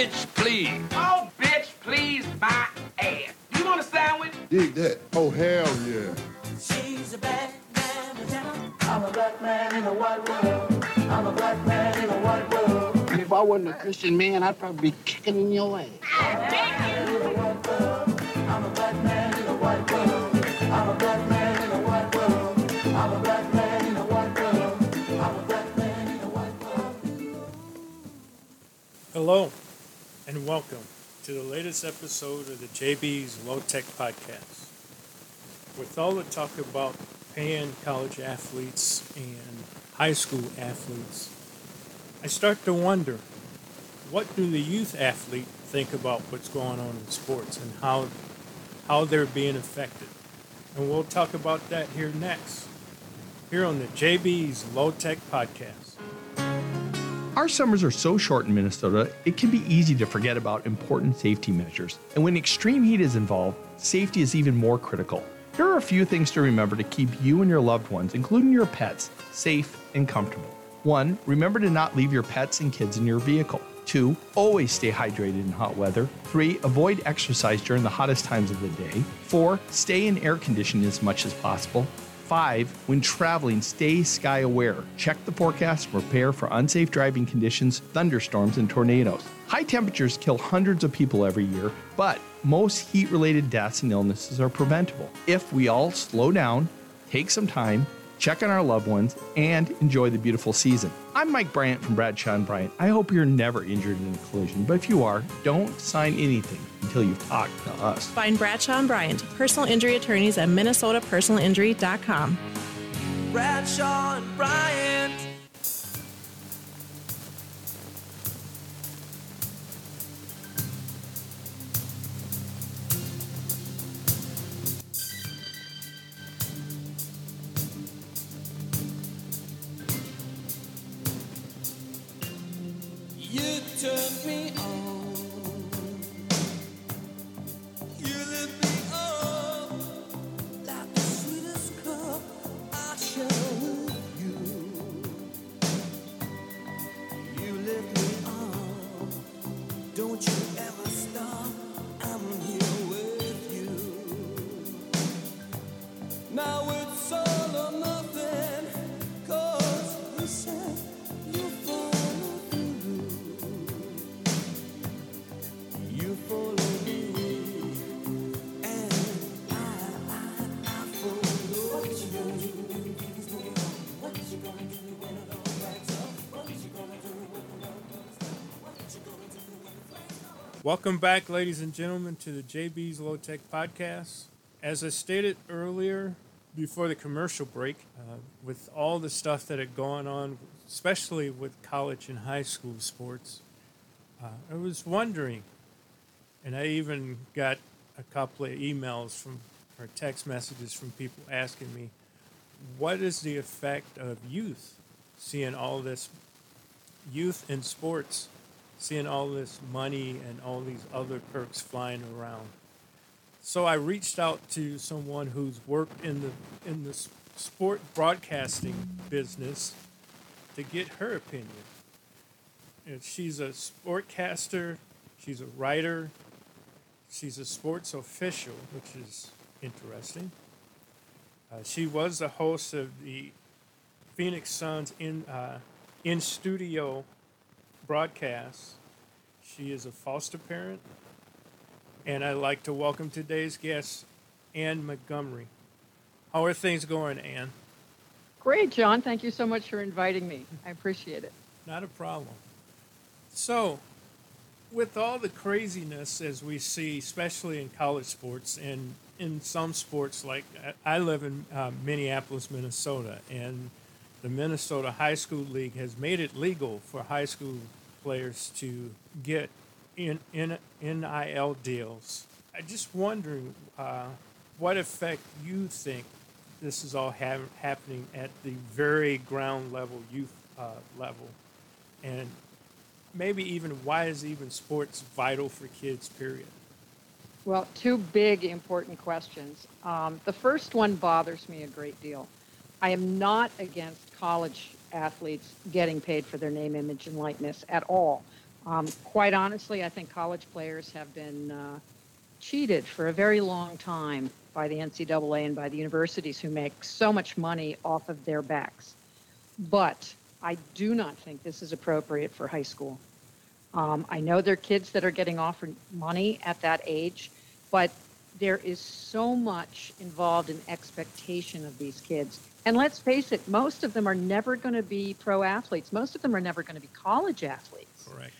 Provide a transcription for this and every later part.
bitch, please. Oh, bitch, please, my ass. You want a sandwich? Dig that. Oh, hell yeah. She's a bad man, Lieutenant. I'm a black man in a white world. I'm a black man in a white world. If I wasn't a Christian man, I'd probably be kicking in your ass. I'm a black man in a white world. I'm a black man in a white world. I'm a black man in a white world. I'm a black man in a white world. I'm a black man in a white world. Hello, and welcome to the latest episode of the JB's Low Tech Podcast. With all the talk about paying college athletes and high school athletes, I start to wonder what do the youth athlete think about what's going on in sports and how how they're being affected. And we'll talk about that here next, here on the JB's Low Tech Podcast. Our summers are so short in Minnesota, it can be easy to forget about important safety measures. And when extreme heat is involved, safety is even more critical. Here are a few things to remember to keep you and your loved ones, including your pets, safe and comfortable. 1. Remember to not leave your pets and kids in your vehicle. 2. Always stay hydrated in hot weather. 3. Avoid exercise during the hottest times of the day. 4. Stay in air conditioning as much as possible. 5. When traveling, stay sky aware. Check the forecast prepare for unsafe driving conditions, thunderstorms, and tornadoes. High temperatures kill hundreds of people every year, but most heat related deaths and illnesses are preventable. If we all slow down, take some time, check on our loved ones, and enjoy the beautiful season. I'm Mike Bryant from Bradshaw and Bryant. I hope you're never injured in a collision, but if you are, don't sign anything until you've talked to us. Find Bradshaw and Bryant, personal injury attorneys at minnesotapersonalinjury.com. Bradshaw and Bryant. Welcome back, ladies and gentlemen, to the JB's Low Tech Podcast. As I stated earlier, before the commercial break, uh, with all the stuff that had gone on, especially with college and high school sports, uh, I was wondering, and I even got a couple of emails from or text messages from people asking me, what is the effect of youth seeing all this youth in sports seeing all this money and all these other perks flying around. So I reached out to someone who's worked in the in the sport broadcasting business to get her opinion. And she's a sportcaster, she's a writer, she's a sports official, which is interesting. Uh, she was the host of the Phoenix Suns in uh, in studio broadcast. She is a foster parent, and I'd like to welcome today's guest, Anne Montgomery. How are things going, Anne? Great, John. Thank you so much for inviting me. I appreciate it. Not a problem. So, with all the craziness as we see, especially in college sports and in some sports, like I I live in uh, Minneapolis, Minnesota, and the Minnesota High School League has made it legal for high school players to get in, in NIL deals. I just wondering uh, what effect you think this is all ha- happening at the very ground level, youth uh, level, and maybe even why is even sports vital for kids? Period. Well, two big important questions. Um, the first one bothers me a great deal. I am not against college athletes getting paid for their name, image, and likeness at all. Um, quite honestly, I think college players have been uh, cheated for a very long time by the NCAA and by the universities who make so much money off of their backs. But I do not think this is appropriate for high school. Um, I know there are kids that are getting offered money at that age, but there is so much involved in expectation of these kids. And let's face it, most of them are never going to be pro athletes. Most of them are never going to be college athletes. Correct.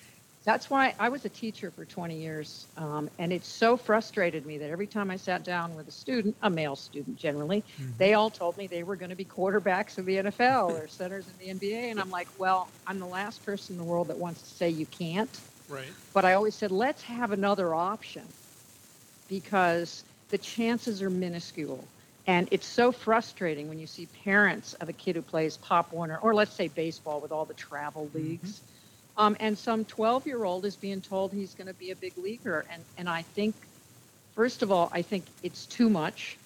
That's why I was a teacher for 20 years, um, and it so frustrated me that every time I sat down with a student, a male student generally, they all told me they were going to be quarterbacks of the NFL or centers in the NBA, and I'm like, well, I'm the last person in the world that wants to say you can't, Right. but I always said let's have another option because the chances are minuscule. And it's so frustrating when you see parents of a kid who plays Pop Warner, or let's say baseball with all the travel leagues, um, and some 12 year old is being told he's going to be a big leaguer. And, and I think, first of all, I think it's too much,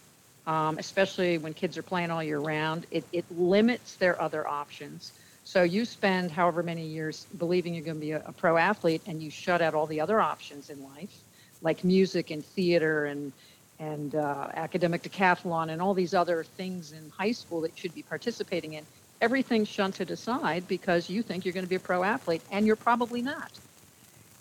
um, especially when kids are playing all year round. It, it limits their other options. So you spend however many years believing you're going to be a, a pro athlete, and you shut out all the other options in life, like music and theater and and uh, academic decathlon and all these other things in high school that you should be participating in. Everything's shunted aside because you think you're going to be a pro athlete, and you're probably not.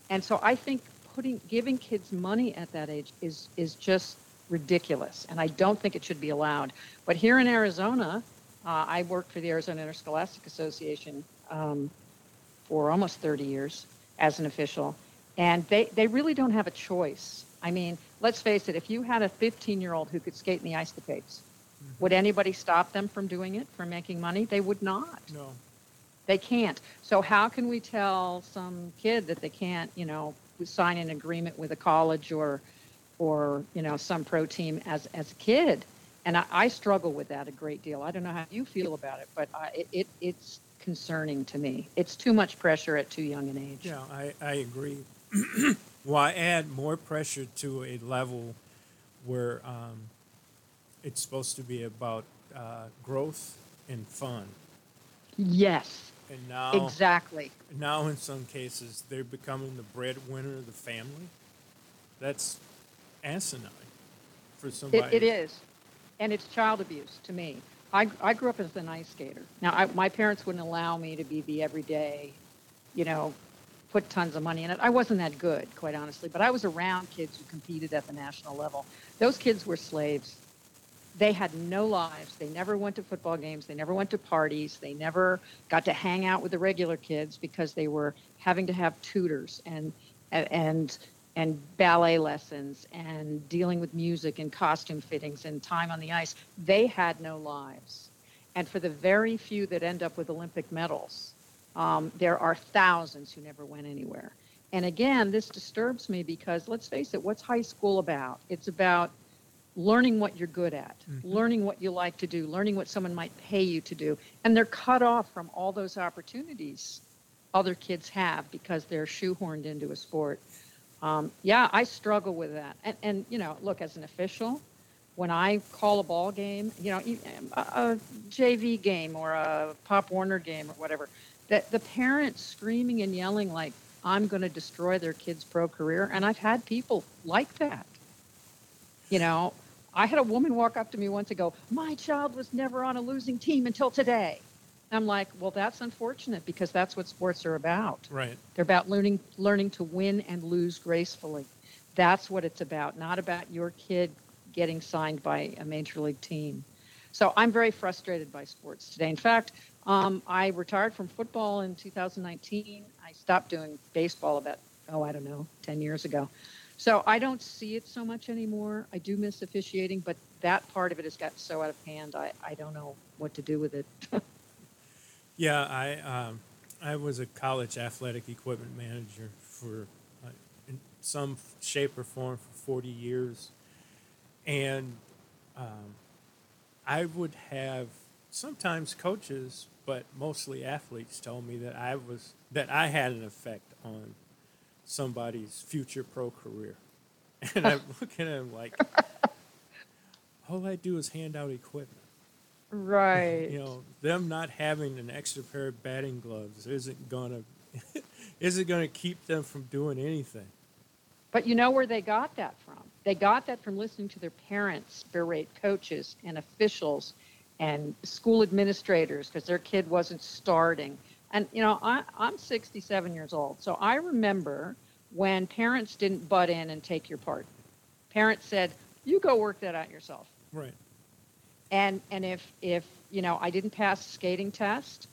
And so I think putting giving kids money at that age is is just ridiculous, and I don't think it should be allowed. But here in Arizona, uh, I worked for the Arizona Interscholastic Association um, for almost 30 years as an official, and they they really don't have a choice. I mean, let's face it: if you had a 15-year-old who could skate in the ice skates, mm-hmm. would anybody stop them from doing it, from making money? They would not. No. They can't. So how can we tell some kid that they can't, you know, sign an agreement with a college or, or you know, some pro team as as a kid? And I, I struggle with that a great deal. I don't know how you feel about it, but I, it, it it's concerning to me. It's too much pressure at too young an age. Yeah, I, I agree. Why add more pressure to a level where um, it's supposed to be about uh, growth and fun? Yes, And now, exactly. now in some cases, they're becoming the breadwinner of the family. That's asinine for It, somebody. it is, and it's child abuse to me. I, I grew up as an ice skater. Now, I, my parents wouldn't allow me to be the everyday, you know, put tons of money in it. I wasn't that good, quite honestly, but I was around kids who competed at the national level. Those kids were slaves. They had no lives. They never went to football games. They never went to parties. They never got to hang out with the regular kids because they were having to have tutors and and and ballet lessons and dealing with music and costume fittings and time on the ice. They had no lives. And for the very few that end up with Olympic medals, um, there are thousands who never went anywhere. And again, this disturbs me because let's face it, what's high school about? It's about learning what you're good at, learning what you like to do, learning what someone might pay you to do. And they're cut off from all those opportunities other kids have because they're shoehorned into a sport. Um, yeah, I struggle with that. And, and, you know, look, as an official, when I call a ball game, you know, a JV game or a Pop Warner game or whatever, that the parents screaming and yelling like, I'm going to destroy their kid's pro career. And I've had people like that. You know, I had a woman walk up to me once and go, My child was never on a losing team until today. I'm like, Well, that's unfortunate because that's what sports are about. Right. They're about learning learning to win and lose gracefully. That's what it's about, not about your kid getting signed by a major league team. So I'm very frustrated by sports today. In fact, um, I retired from football in 2019. I stopped doing baseball about, oh, I don't know, 10 years ago. So I don't see it so much anymore. I do miss officiating, but that part of it has gotten so out of hand, I, I don't know what to do with it. Yeah, I um, I was a college athletic equipment manager for uh, in some shape or form for 40 years, and um, I would have sometimes coaches, but mostly athletes, told me that I was that I had an effect on somebody's future pro career, and I'm looking at them like, all I do is hand out equipment. right. You know, them not having an extra pair of batting gloves isn't gonna isn't going to keep them from doing anything. But you know where they got that from? They got that from listening to their parents berate coaches and officials and school administrators because their kid wasn't starting. And, you know, I, I'm 67 years old. So I remember when parents didn't butt in and take your part. Parents said, you go work that out yourself. Right. And, and if, if, you know, I didn't pass the skating test,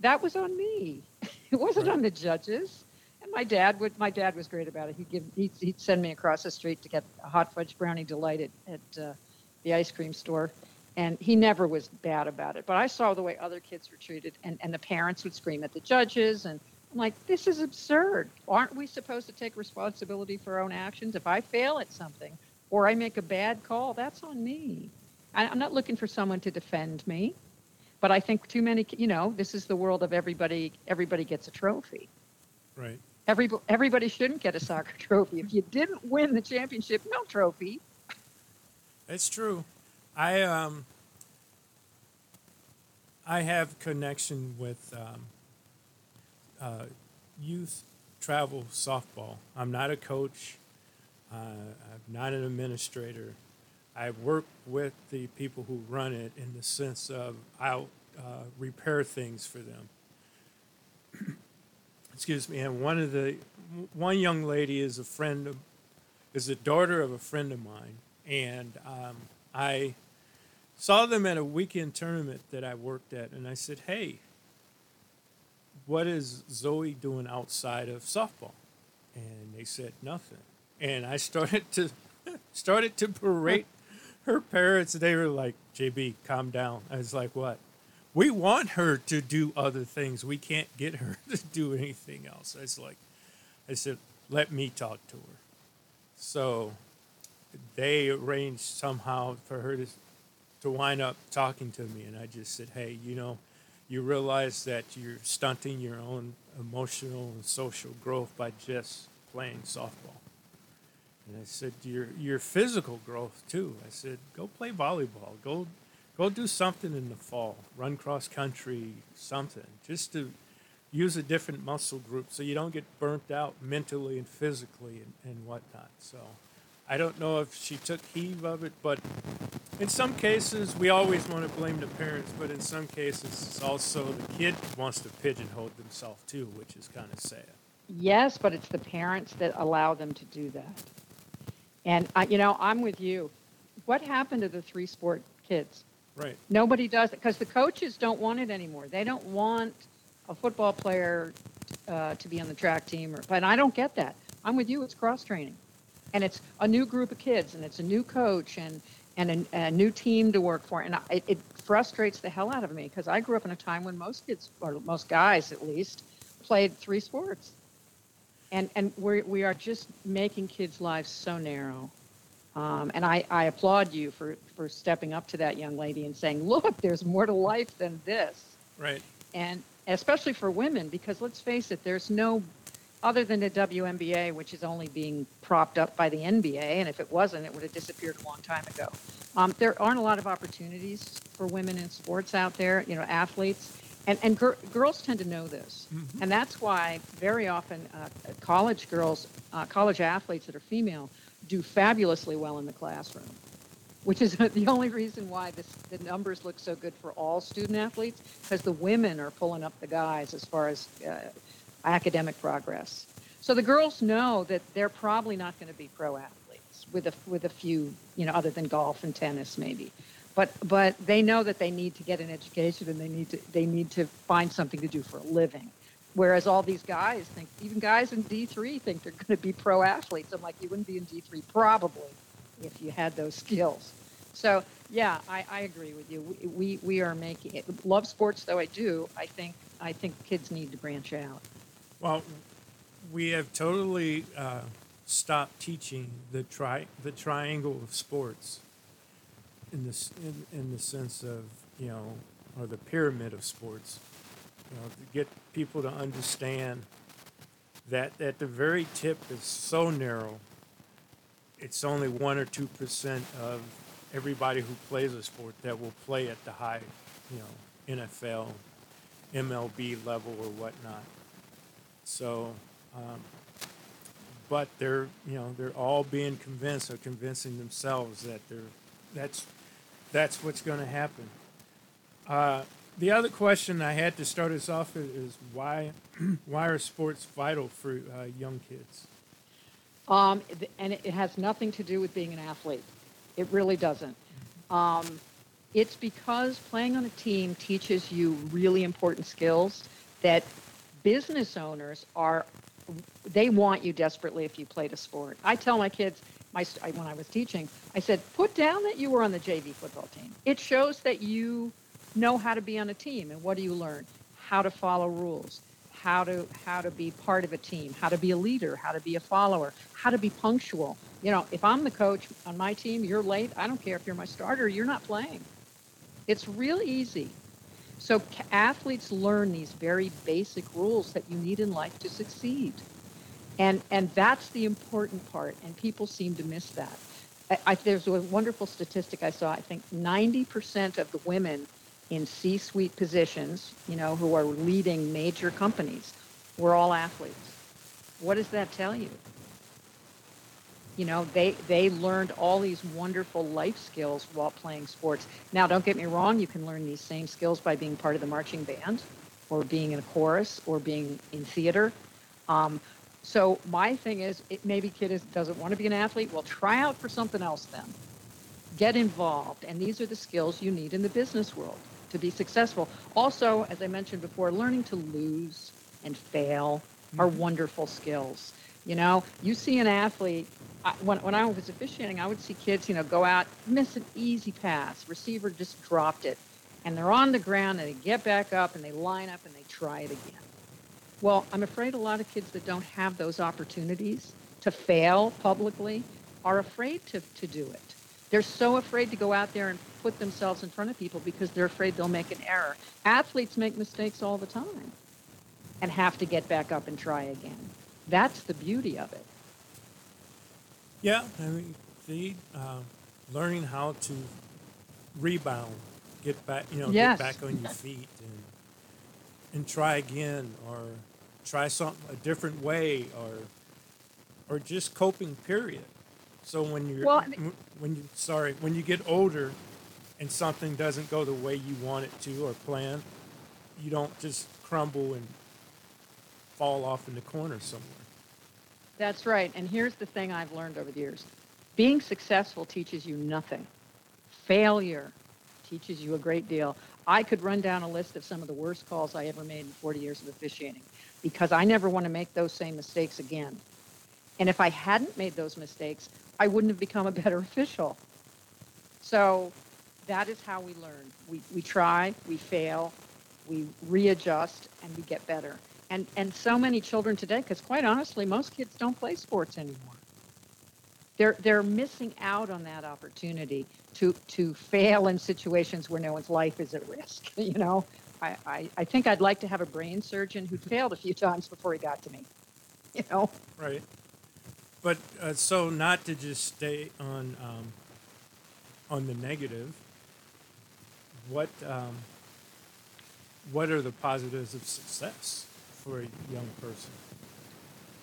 that was on me. it wasn't Right. on the judges. And my dad would. My dad was great about it. He'd give. He'd, he'd send me across the street to get a hot fudge brownie delight at, at uh, the ice cream store, and he never was bad about it. But I saw the way other kids were treated, and, and the parents would scream at the judges, and I'm like, this is absurd. Aren't we supposed to take responsibility for our own actions? If I fail at something or I make a bad call, that's on me. I, I'm not looking for someone to defend me. But I think too many, you know, this is the world of everybody. Everybody gets a trophy. Right. Every, everybody shouldn't get a soccer trophy. If you didn't win the championship, no trophy. It's true. I um I have connection with um, uh, youth travel softball. I'm not a coach. Uh, I'm not an administrator. I work with the people who run it in the sense of I'll uh, repair things for them. Excuse me. And one of the one young lady is a friend of is the daughter of a friend of mine, and um, I saw them at a weekend tournament that I worked at, and I said, "Hey, what is Zoe doing outside of softball?" And they said nothing, and I started to started to berate her parents. They were like, "JB, calm down." I was like, "What?" We want her to do other things. We can't get her to do anything else. I was like, I said, let me talk to her. So they arranged somehow for her to, to wind up talking to me. And I just said, hey, you know, you realize that you're stunting your own emotional and social growth by just playing softball. And I said, your, your physical growth too. I said, go play volleyball. Go, go do something in the fall. Run cross country, something. Just to use a different muscle group so you don't get burnt out mentally and physically and, and whatnot. So I don't know if she took heed of it, but in some cases, we always want to blame the parents, but in some cases, it's also the kid wants to pigeonhole themselves too, which is kind of sad. Yes, but it's the parents that allow them to do that. And I, you know, I'm with you. What happened to the three sport kids? Right. Nobody does it because the coaches don't want it anymore. They don't want a football player uh, to be on the track team, or, but I don't get that. I'm with you. It's cross training, and it's a new group of kids, and it's a new coach, and and a, a new team to work for, and I, it, it frustrates the hell out of me because I grew up in a time when most kids, or most guys at least, played three sports, and and we we are just making kids' lives so narrow. Um, and I, I applaud you for, for stepping up to that young lady and saying, look, there's more to life than this. Right. And especially for women, because let's face it, there's no, other than the WNBA, which is only being propped up by the NBA, and if it wasn't, it would have disappeared a long time ago. Um, there aren't a lot of opportunities for women in sports out there, you know, athletes. And, and gir- girls tend to know this. And that's why very often uh, college girls, uh, college athletes that are female, do fabulously well in the classroom, which is the only reason why this, the numbers look so good for all student athletes, because the women are pulling up the guys as far as uh, academic progress. So the girls know that they're probably not going to be pro athletes, with a with a few, you know, other than golf and tennis maybe. But but they know that they need to get an education and they need to they need to find something to do for a living. Whereas all these guys think, even guys in D3 think they're going to be pro athletes. I'm like, you wouldn't be in D3 probably if you had those skills. So yeah, I, I agree with you. We, we we are making it. Love sports though I do. I think I think kids need to branch out. Well, we have totally uh, stopped teaching the tri the triangle of sports in this in, in the sense of you know or the pyramid of sports. You know, to get people to understand that at the very tip is so narrow. It's only one or two percent of everybody who plays a sport that will play at the high, you know, NFL, MLB level or whatnot So, um, but they're you know they're all being convinced or convincing themselves that they're that's that's what's going to happen. Uh, the other question I had to start us off is, is why why are sports vital for uh, young kids? Um, and it has nothing to do with being an athlete. It really doesn't. Um, it's because playing on a team teaches you really important skills that business owners are they want you desperately if you played a sport. I tell my kids, my when I was teaching, I said, put down that you were on the JV football team. It shows that you know how to be on a team. And what do you learn? How to follow rules, how to how to be part of a team, how to be a leader, how to be a follower, how to be punctual. You know, if I'm the coach on my team, you're late. I don't care if you're my starter. You're not playing. It's real easy. So athletes learn these very basic rules that you need in life to succeed. And, and that's the important part, and people seem to miss that. I, I, there's a wonderful statistic I saw. I think 90% of the women in C-suite positions, you know, who are leading major companies, were all athletes. What does that tell you? You know, they, they learned all these wonderful life skills while playing sports. Now, don't get me wrong, you can learn these same skills by being part of the marching band or being in a chorus or being in theater. Um, so my thing is, it, maybe kid is, doesn't want to be an athlete. Well, try out for something else then. Get involved. And these are the skills you need in the business world to be successful. Also, as I mentioned before, learning to lose and fail are wonderful skills. You know, you see an athlete, I, when, when I was officiating, I would see kids, you know, go out, miss an easy pass, receiver just dropped it, and they're on the ground and they get back up and they line up and they try it again. Well, I'm afraid a lot of kids that don't have those opportunities to fail publicly are afraid to, to do it. They're so afraid to go out there and put themselves in front of people because they're afraid they'll make an error. Athletes make mistakes all the time and have to get back up and try again. That's the beauty of it. Yeah, I mean, the uh, learning how to rebound, get back, you know, Yes. get back on your feet, and and try again, or try something a different way, or or just coping. Period. So when you're Well, when you sorry when you get older, and something doesn't go the way you want it to or plan, you don't just crumble and fall off in the corner somewhere. That's right. And here's the thing I've learned over the years being successful teaches you nothing, failure teaches you a great deal. I could run down a list of some of the worst calls I ever made in 40 years of officiating because I never want to make those same mistakes again. And if I hadn't made those mistakes, I wouldn't have become a better official. So that is how we learn. We, we try, we fail, we readjust, and we get better. And, and so many children today, because quite honestly, most kids don't play sports anymore. They're, they're missing out on that opportunity to, to fail in situations where no one's life is at risk. You know, I, I, I think I'd like to have a brain surgeon who failed a few times before he got to me. You know, Right. But uh, so not to just stay on um, on the negative. What um, what are the positives of success for a young person?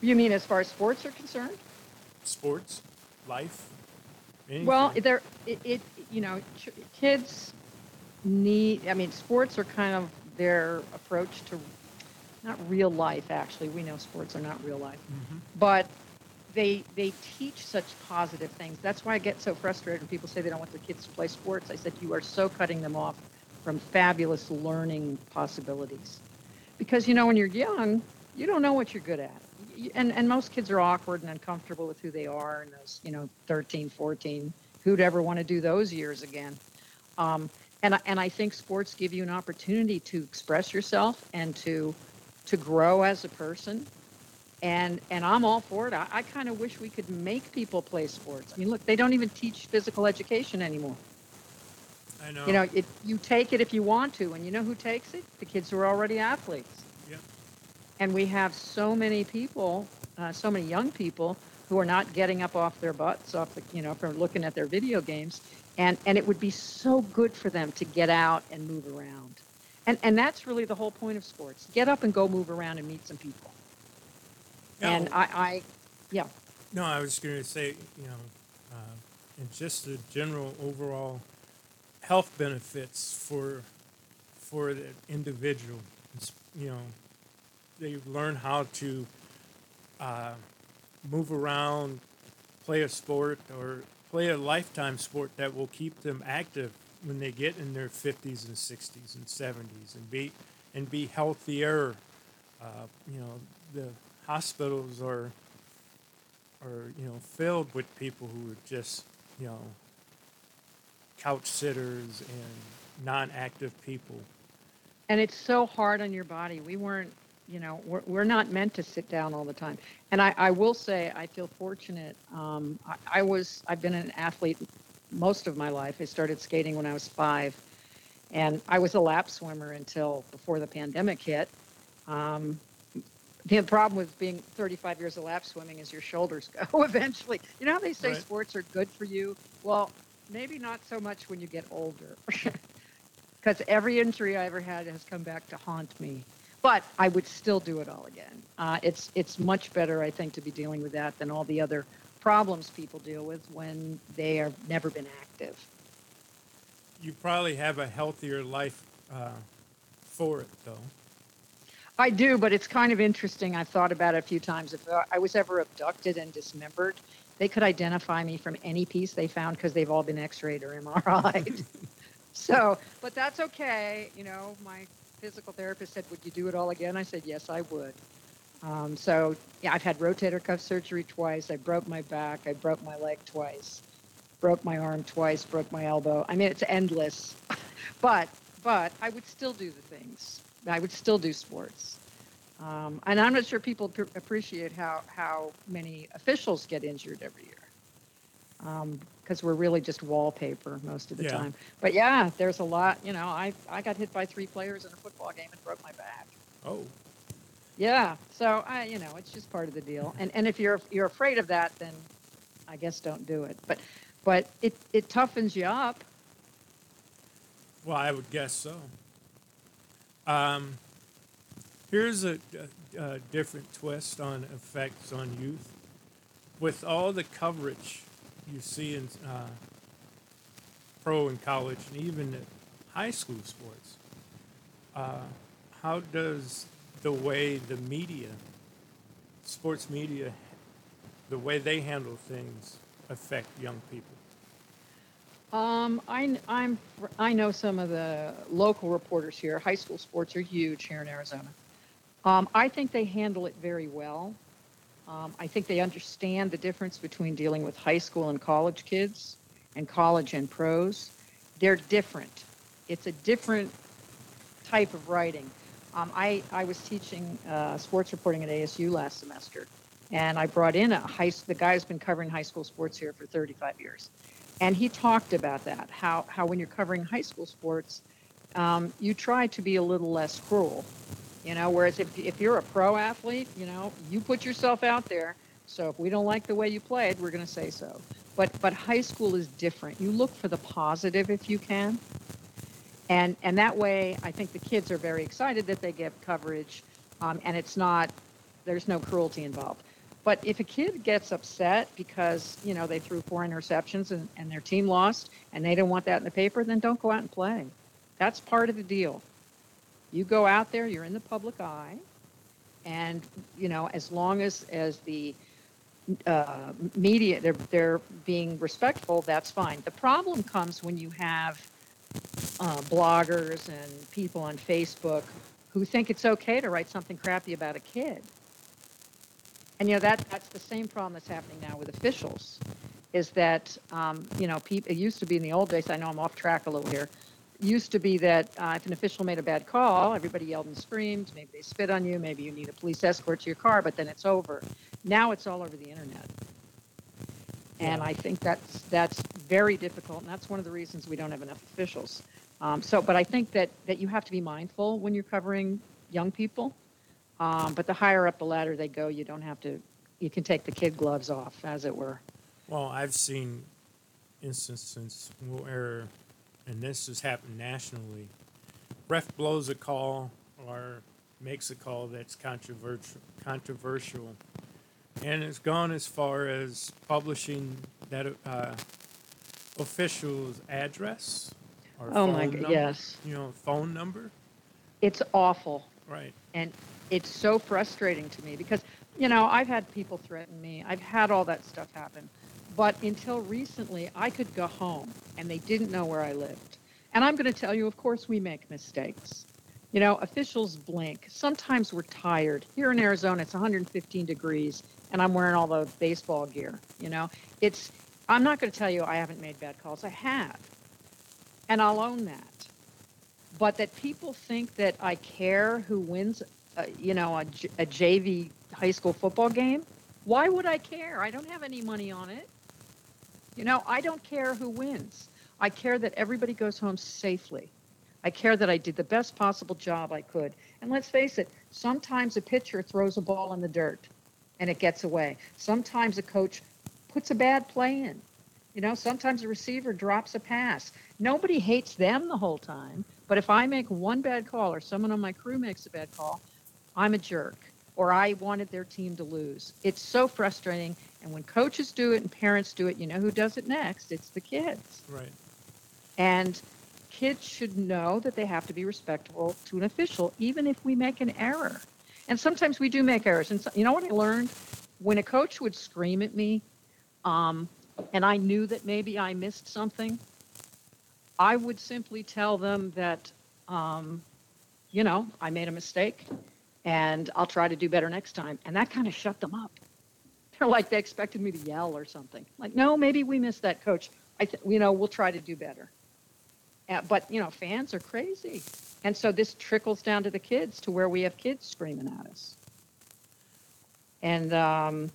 you mean as far as sports are concerned? Sports, life. Anything. Well, there, it, it, you know, ch- kids need. I mean, sports are kind of their approach to not real life. Actually, we know sports are not real life, mm-hmm. but they they teach such positive things. That's why I get so frustrated when people say they don't want their kids to play sports. I said you are so cutting them off from fabulous learning possibilities, because you know when you're young, you don't know what you're good at. And, and most kids are awkward and uncomfortable with who they are and those, you know, 13, 14. Who'd ever want to do those years again? Um, and, and I think sports give you an opportunity to express yourself and to, to grow as a person. And, and I'm all for it. I, I kind of wish we could make people play sports. I mean, look, they don't even teach physical education anymore. I know. You know, it, you take it if you want to, and you know who takes it? The kids who are already athletes. Yep. And we have so many people, uh, so many young people who are not getting up off their butts, off the, you know, from looking at their video games. And, and it would be so good for them to get out and move around. And, and that's really the whole point of sports. Get up and go move around and meet some people. And I, I, yeah, No, I was going to say, you know, uh, and just the general overall health benefits for for the individual. It's, you know, they learn how to uh, move around, play a sport, or play a lifetime sport that will keep them active when they get in their 50s and 60s and 70s, and be and be healthier. Uh, you know, the hospitals are are you know filled with people who are just you know couch sitters and non-active people. and it's so hard on your body. We weren't, you know, we're, we're not meant to sit down all the time. And I, I will say, I feel fortunate. Um, I, I was, I've been an athlete most of my life. I started skating when I was five, and I was a lap swimmer until before the pandemic hit. Um, the problem with being 35 years of lap swimming is your shoulders go eventually. You know how they say Right. sports are good for you? Well, maybe not so much when you get older. Because every injury I ever had has come back to haunt me. But I would still do it all again. Uh, it's it's much better, I think, to be dealing with that than all the other problems people deal with when they have never been active. You probably have a healthier life uh, for it, though. I do, but it's kind of interesting. I've thought about it a few times. If uh, I was ever abducted and dismembered, they could identify me from any piece they found because they've all been X-rayed or MRI'd. so, but that's okay. You know, my physical therapist said, "Would you do it all again?" I said, "Yes, I would." Um, so, yeah, I've had rotator cuff surgery twice. I broke my back. I broke my leg twice. Broke my arm twice. Broke my elbow. I mean, it's endless. but, but I would still do the things. I would still do sports. Um, and I'm not sure people pr- appreciate how, how many officials get injured every year. Because we're really just wallpaper most of the Yeah. time. But yeah, there's a lot. You know, I, I got hit by three players in a football game and broke my back. Oh, Yeah. So I, you know, it's just part of the deal. And and if you're you're afraid of that, then I guess don't do it. But but it it toughens you up. well, I would guess so. Um, here's a, a, a different twist on effects on youth. With all the coverage you see in uh, pro and college and even high school sports, uh, how does the way the media, sports media, the way they handle things affect young people? Um, I, I'm, I know some of the local reporters here. High school sports are huge here in Arizona. Um, I think they handle it very well. Um, I think they understand the difference between dealing with high school and college kids and college and pros. They're different. It's a different type of writing. Um, I, I was teaching uh, sports reporting at ASU last semester, and I brought in a high, the guy who's been covering high school sports here for 35 years. And he talked about that, how, how when you're covering high school sports, um, you try to be a little less cruel. You know, whereas if, if you're a pro athlete, you know, you put yourself out there. So if we don't like the way you played, we're going to say so. But, but high school is different. You look for the positive if you can. And, and that way, I think the kids are very excited that they get coverage, um, and it's not, there's no cruelty involved. But if a kid gets upset because, you know, they threw four interceptions and, and their team lost and they don't want that in the paper, then don't go out and play. That's part of the deal. You go out there, you're in the public eye, and, you know, as long as, as the uh, media, they're, they're being respectful, that's fine. The problem comes when you have uh, bloggers and people on Facebook who think it's okay to write something crappy about a kid. And you know that that's the same problem that's happening now with officials, is that um, you know people, it used to be in the old days. I know I'm off track a little here. Used to be that uh, if an official made a bad call, everybody yelled and screamed. Maybe they spit on you. Maybe you need a police escort to your car, but then it's over. Now it's all over the internet. And I think that's that's very difficult, and that's one of the reasons we don't have enough officials. Um, so, but I think that that you have to be mindful when you're covering young people. Um, but the higher up the ladder they go, you don't have to. You can take the kid gloves off, as it were. Well, I've seen instances where, and this has happened nationally, ref blows a call or makes a call that's controversial, controversial, and it's gone as far as publishing that uh, official's address or Oh, phone my number, yes. you know, phone number. It's awful. Right. And it's so frustrating to me because, you know, I've had people threaten me. I've had all that stuff happen. But until recently, I could go home and they didn't know where I lived. And I'm going to tell you, of course, we make mistakes. You know, officials blink. Sometimes we're tired. Here in Arizona, it's 115 degrees and I'm wearing all the baseball gear. You know, it's, I'm not going to tell you I haven't made bad calls. I have. And I'll own that but that people think that I care who wins, uh, you know, a JV high school football game. Why would I care? I don't have any money on it. You know, I don't care who wins. I care that everybody goes home safely. I care that I did the best possible job I could. And let's face it, sometimes a pitcher throws a ball in the dirt and it gets away. Sometimes a coach puts a bad play in. You know, sometimes a receiver drops a pass. Nobody hates them the whole time. But if I make one bad call or someone on my crew makes a bad call, I'm a jerk or I wanted their team to lose. It's so frustrating. And when coaches do it and parents do it, you know who does it next? It's the kids. Right. And kids should know that they have to be respectful to an official, even if we make an error. And sometimes we do make errors. And so, you know what I learned? When a coach would scream at me, um, and I knew that maybe I missed something, I would simply tell them that, um, you know, I made a mistake and I'll try to do better next time. And that kind of shut them up. They're like, they expected me to yell or something. Like, no, maybe we missed that coach. I th- you know, we'll try to do better. Uh, but, you know, fans are crazy. And so this trickles down to the kids to where we have kids screaming at us. And, um,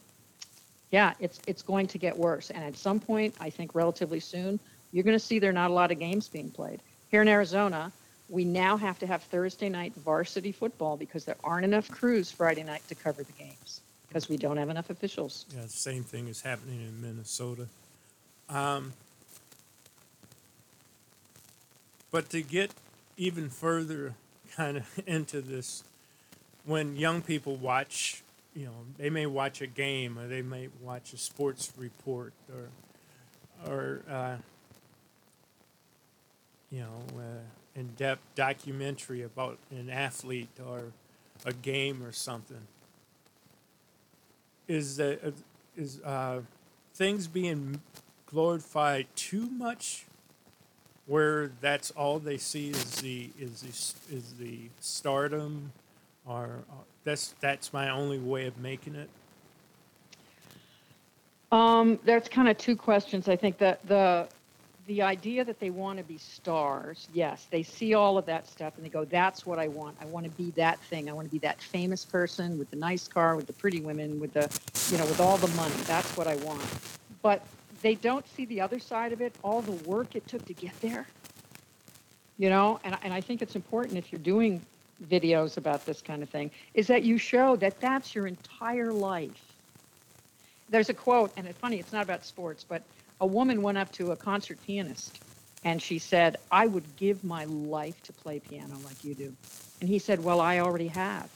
yeah, it's, it's going to get worse. And at some point, I think relatively soon, you're going to see there are not a lot of games being played. Here in Arizona, we now have to have Thursday night varsity football because there aren't enough crews Friday night to cover the games because we don't have enough officials. Yeah, the same thing is happening in Minnesota. Um, but to get even further kind of into this, when young people watch, you know, they may watch a game or they may watch a sports report or, or uh, you know, uh, in-depth documentary about an athlete or a game or something is that uh, uh, things being glorified too much where that's all they see is the is the is the stardom or uh, that's that's my only way of making it Um, there's kind of two questions. I think that the the idea that they want to be stars, yes, they see all of that stuff and they go, "That's what I want. I want to be that thing. I want to be that famous person with the nice car, with the pretty women, with the, you know, with all the money. That's what I want." But they don't see the other side of it, all the work it took to get there. You know, and and I think it's important if you're doing videos about this kind of thing, is that you show that that's your entire life there's a quote, and it's funny, it's not about sports, but a woman went up to a concert pianist and she said, I would give my life to play piano like you do. And he said, Well, I already have.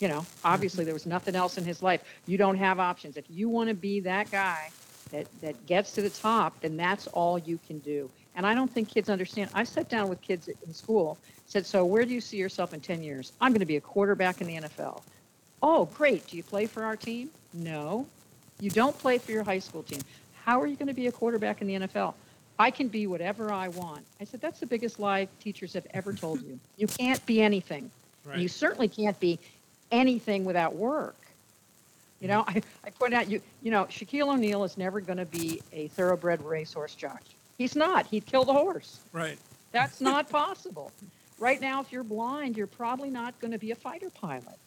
You know, obviously mm-hmm. there was nothing else in his life. You don't have options. If you want to be that guy that, that gets to the top, then that's all you can do. And I don't think kids understand. I sat down with kids in school, said, So where do you see yourself in 10 years? I'm going to be a quarterback in the NFL. Oh, great. Do you play for our team? No. You don't play for your high school team. How are you going to be a quarterback in the NFL? I can be whatever I want. I said, that's the biggest lie teachers have ever told you. You can't be anything. Right. You certainly can't be anything without work. You know, mm-hmm. I, I point out, you, you know, Shaquille O'Neal is never going to be a thoroughbred racehorse jockey. He's not. He'd kill the horse. right That's not possible. Right now, if you're blind, you're probably not going to be a fighter pilot.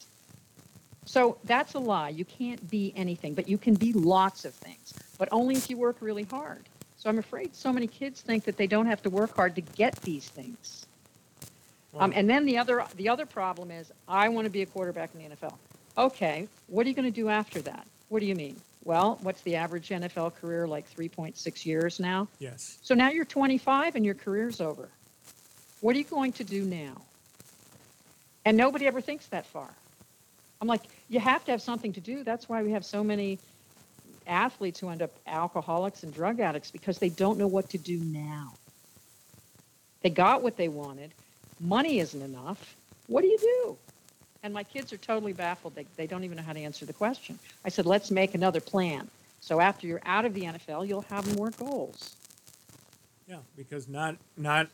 So that's a lie. You can't be anything, but you can be lots of things, but only if you work really hard. So I'm afraid so many kids think that they don't have to work hard to get these things. Um, and then the other the other problem is I want to be a quarterback in the NFL. Okay, what are you going to do after that? What do you mean? Well, what's the average NFL career like 3.6 years now? yes So now you're 25 and your career's over. What are you going to do now? And nobody ever thinks that far. I'm like, you have to have something to do. That's why we have so many athletes who end up alcoholics and drug addicts because they don't know what to do now. They got what they wanted. Money isn't enough. What do you do? And my kids are totally baffled. They, they don't even know how to answer the question. I said, let's make another plan. So after you're out of the NFL, you'll have more goals. Yeah, because not not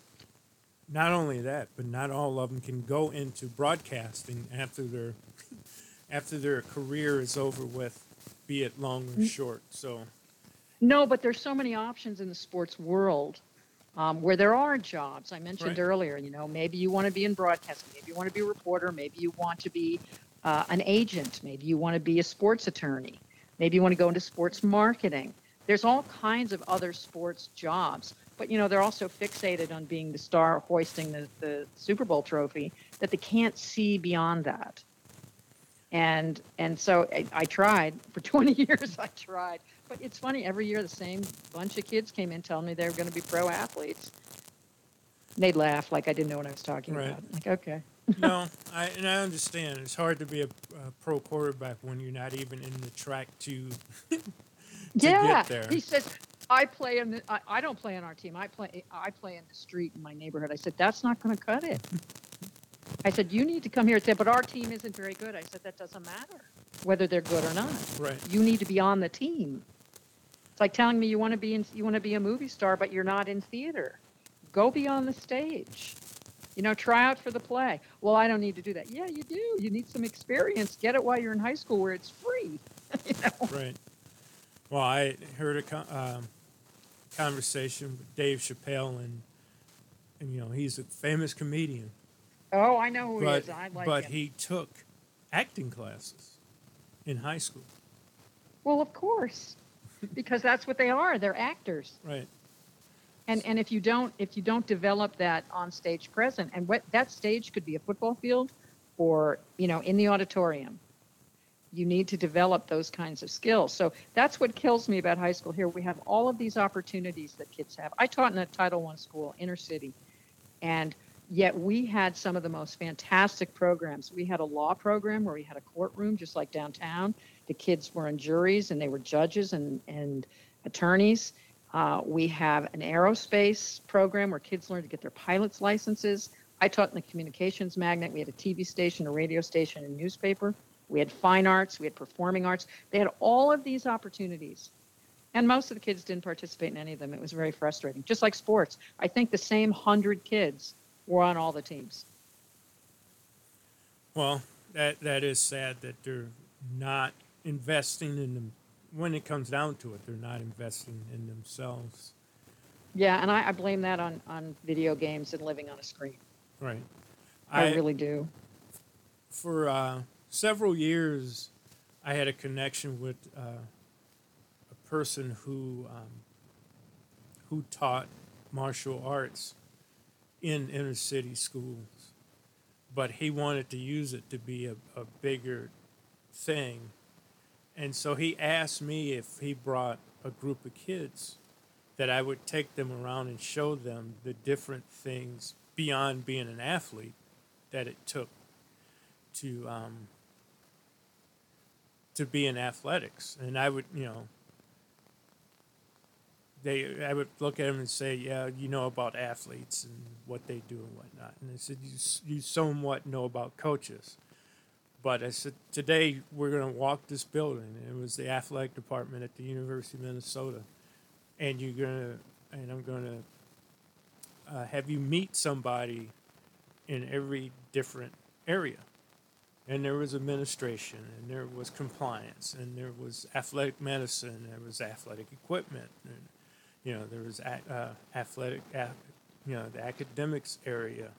not only that, but not all of them can go into broadcasting after their after their career is over with, be it long or short. So No, but there's so many options in the sports world um, where there are jobs. I mentioned Right. earlier, you know, maybe you want to be in broadcasting, maybe you want to be a reporter, maybe you want to be uh, an agent, maybe you want to be a sports attorney, maybe you want to go into sports marketing. There's all kinds of other sports jobs, but you know they're also fixated on being the star hoisting the, the Super Bowl trophy that they can't see beyond that and and so I, I tried for 20 years i tried. But it's funny every year the same bunch of kids came in telling me they were going to be pro athletes. And they'd laugh like i didn't know what i was talking Right. about. Like okay. No, I and I understand. It's hard to be a, a pro quarterback when you're not even in the track to. to yeah. get there. he says i play in the I, I don't play on our team. I play i play in the street in my neighborhood. I said that's not going to cut it i said you need to come here and say but our team isn't very good i said that doesn't matter whether they're good or not Right. you need to be on the team. It's like telling me you want to be in, you want to be a movie star, but you're not in theater. Go be on the stage. You know, try out for the play. Well, I don't need to do that. Yeah, you do. You need some experience. Get it while you're in high school where it's free. you know. Right. Well, I heard a um, conversation with Dave Chappelle, and, and you know he's a famous comedian, Oh, I know who he but is. I like but him. he took acting classes in high school. Well, of course, because that's what they are. They're actors. Right. And and if you don't if you don't develop that on stage present, and what that stage could be a football field, or you know in the auditorium, you need to develop those kinds of skills. So that's what kills me about high school. Here we have all of these opportunities that kids have. I taught in a Title One school, inner city, and yet we had some of the most fantastic programs. We had a law program where we had a courtroom just like downtown. The kids were in juries and they were judges and and attorneys. Uh, we have an aerospace program where kids learn to get their pilot's licenses. I taught in the communications magnet. We had a TV station, a radio station, and newspaper. We had fine arts. We had performing arts. They had all of these opportunities. And most of the kids didn't participate in any of them. It was very frustrating. Just like sports. I think the same 100 kids were on all the teams. Well, that that is sad that they're not investing in them. When it comes down to it, they're not investing in themselves. Yeah, and I, I blame that on, on video games and living on a screen. Right. I, really do. for uh, several years, I had a connection with uh, a person who um, who taught martial arts in inner city schools, but he wanted to use it to be a, a bigger thing, and so he asked me if he brought a group of kids that I would take them around and show them the different things beyond being an athlete that it took to um, to be in athletics, and I would, you know, they, I would look at them and say, "Yeah, you know about athletes and what they do and whatnot." And I said, "You, you somewhat know about coaches." But I said, "Today we're going to walk this building." And it was the athletic department at the University of Minnesota, and you're gonna, and I'm going to uh, have you meet somebody in every different area. And there was administration, and there was compliance, and there was athletic medicine, and there was athletic equipment, and you know there was uh, athletic, you know, the academics area,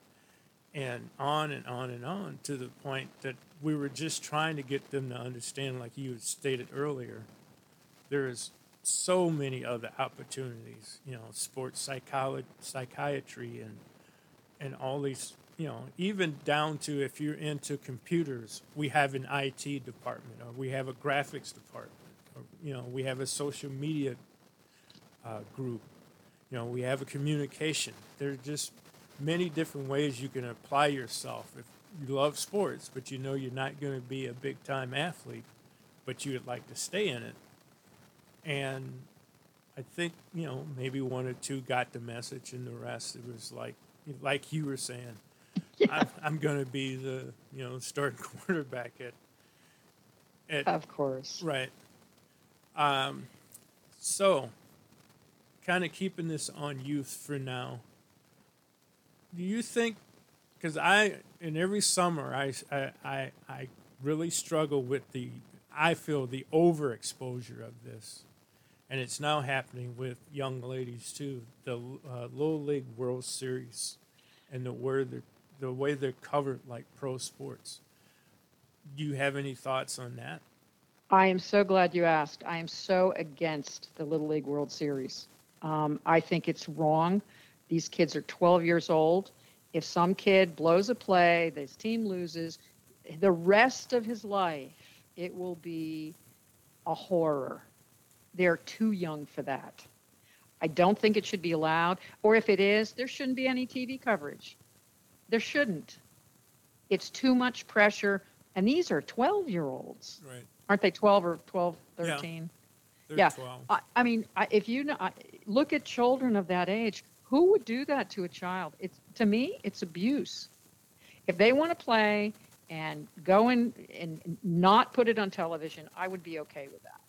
and on and on and on to the point that we were just trying to get them to understand, like you stated earlier, there is so many other opportunities, you know, sports psychology, psychiatry, and and all these, you know, even down to if you're into computers, we have an IT department, or we have a graphics department, or you know, we have a social media uh, group, you know, we have a communication. There's just many different ways you can apply yourself if you love sports, but you know you're not going to be a big time athlete, but you would like to stay in it. And I think you know maybe one or two got the message, and the rest it was like like you were saying, I'm, I'm going to be the you know starting quarterback at at Of course. Right. Um, so, kind of keeping this on youth for now. Do you think? Because I, in every summer, I, I, I, really struggle with the, I feel the overexposure of this, and it's now happening with young ladies too. The uh, Little League World Series, and the where they're, the way they're covered like pro sports. Do you have any thoughts on that? I am so glad you asked. I am so against the Little League World Series. Um, I think it's wrong. These kids are 12 years old. If some kid blows a play, this team loses, the rest of his life, it will be a horror. They're too young for that. I don't think it should be allowed. Or if it is, there shouldn't be any TV coverage. There shouldn't. It's too much pressure. And these are 12 year olds Right. aren't they 12 or 12 13? Yeah. 13 They're yeah 12. I, I mean I, if you know I, look at children of that age who would do that to a child? It's to me it's abuse. If they want to play and go in and not put it on television i would be okay with that.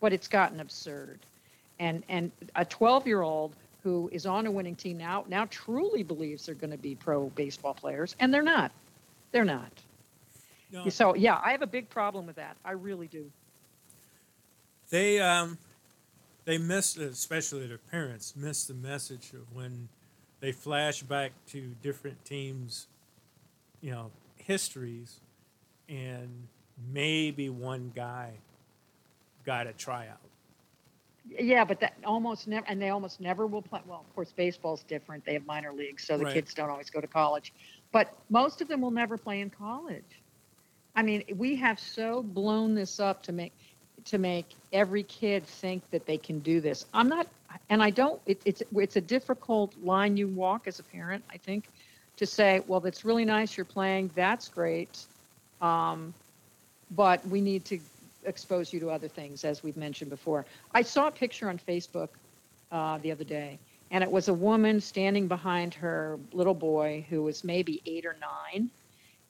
But it's gotten absurd. And and a 12 year old who is on a winning team now now truly believes they're going to be pro baseball players and they're not. They're not. No, so yeah i have a big problem with that. I really do. They um, they miss, especially their parents, miss the message of when they flash back to different teams, you know, histories, and maybe one guy got a tryout. Yeah, but that almost never, and they almost never will play. Well, of course, baseball's different. They have minor leagues, so the Right. kids don't always go to college. But most of them will never play in college. I mean, we have so blown this up to make to make every kid think that they can do this. I'm not, and I don't. It, it's it's a difficult line you walk as a parent. I think to say, well, that's really nice. You're playing. That's great. Um, but we need to expose you to other things, as we've mentioned before. I saw a picture on Facebook uh, the other day, and it was a woman standing behind her little boy who was maybe eight or nine,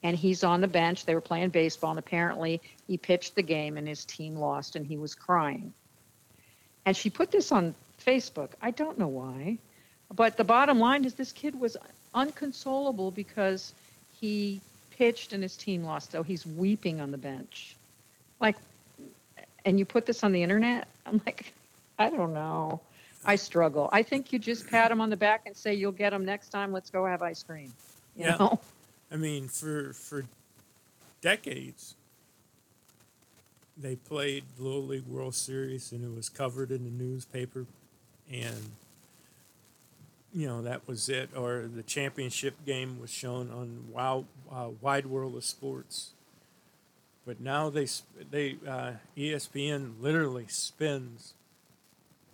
and he's on the bench. They were playing baseball, and apparently he pitched the game, and his team lost, and he was crying. And she put this on Facebook. I don't know why, but the bottom line is this kid was unconsolable because he pitched and his team lost, so he's weeping on the bench. Like, and you put this on the internet? I'm like, I don't know. I struggle. I think you just pat him on the back and say, "You'll get him next time. Let's go have ice cream." You Yeah. know? I mean, for for decades, they played Little League World Series, and it was covered in the newspaper, and you know that was it. Or the championship game was shown on Wow uh, Wide World of Sports. But now they they uh, ESPN literally spends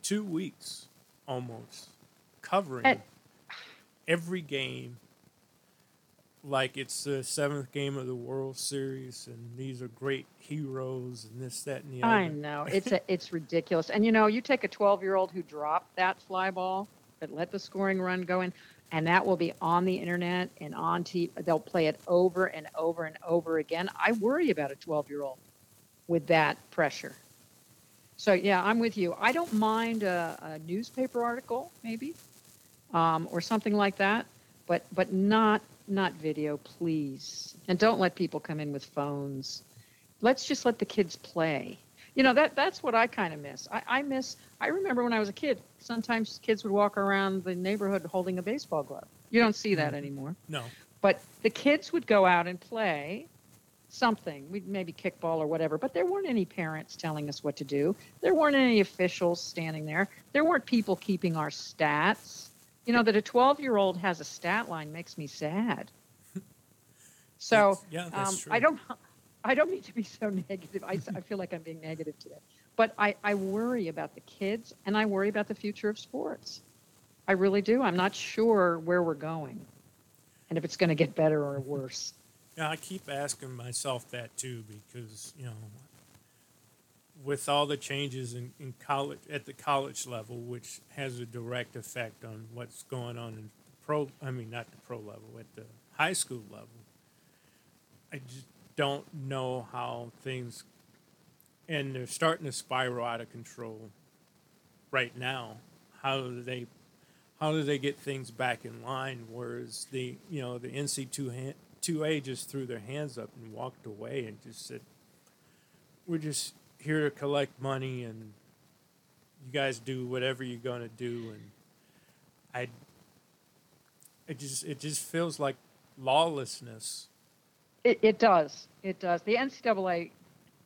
two weeks almost covering every game like it's the seventh game of the World Series, and these are great heroes, and this, that, and the other. I know it's a, it's ridiculous. And you know, you take a 12 year old who dropped that fly ball, but let the scoring run go in, and that will be on the internet and on TV. They'll play it over and over and over again. I worry about a 12 year old with that pressure. So yeah, I'm with you. I don't mind a, a newspaper article, maybe, um, or something like that, but but not not video, please. And don't let people come in with phones. Let's just let the kids play. You know that that's what I kind of miss. I, I miss. I remember when I was a kid. Sometimes kids would walk around the neighborhood holding a baseball glove. You don't see that mm-hmm. anymore. No, But the kids would go out and play something. We'd maybe kickball or whatever. But there weren't any parents telling us what to do. There weren't any officials standing there. There weren't people keeping our stats. You know that a 12 year old has a stat line makes me sad. So yeah, that's um, true. I don't. I don't mean to be so negative. I, I feel like I'm being negative today. But I, I worry about the kids and I worry about the future of sports. I really do. I'm not sure where we're going and if it's going to get better or worse. Yeah, I keep asking myself that too because you know, with all the changes in, in college at the college level, which has a direct effect on what's going on in pro. I mean, not the pro level, at the high school level. I just don't know how things, and they're starting to spiral out of control right now. How do they, how do they get things back in line? Whereas the you know the NC two two A just threw their hands up and walked away and just said, "We're just here to collect money and you guys do whatever you're gonna do." And I, it just it just feels like lawlessness. It, it does. It does. The NCAA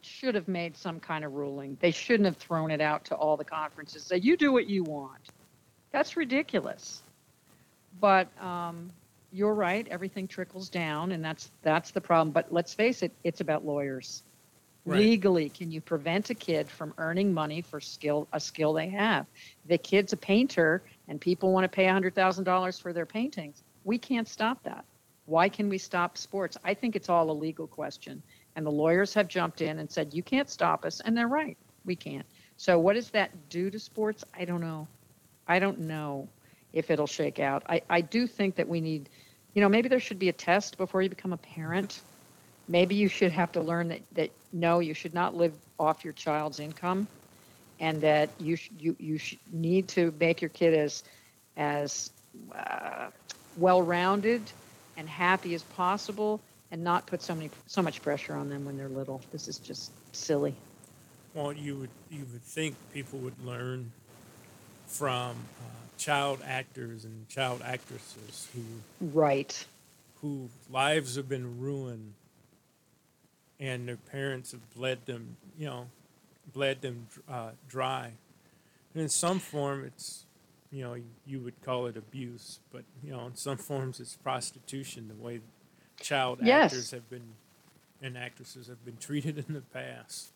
should have made some kind of ruling. They shouldn't have thrown it out to all the conferences. Say, you do what you want. That's ridiculous. But um, you're right. Everything trickles down, and that's that's the problem. But let's face it. It's about lawyers. Right. Legally, can you prevent a kid from earning money for skill a skill they have? The kid's a painter, and people want to pay hundred thousand dollars for their paintings. We can't stop that. Why can we stop sports? I think it's all a legal question. And the lawyers have jumped in and said, you can't stop us. And they're right. We can't. So, what does that do to sports? I don't know. I don't know if it'll shake out. I, I do think that we need, you know, maybe there should be a test before you become a parent. Maybe you should have to learn that, that no, you should not live off your child's income and that you, sh- you, you sh- need to make your kid as, as uh, well rounded and happy as possible and not put so many so much pressure on them when they're little. This is just silly. Well, you would you would think people would learn from uh, child actors and child actresses who Right. whose lives have been ruined, and their parents have bled them, you know, bled them uh, dry. And in some form, it's you know you would call it abuse, but you know in some forms it's prostitution. The way child Yes. actors have been and actresses have been treated in the past.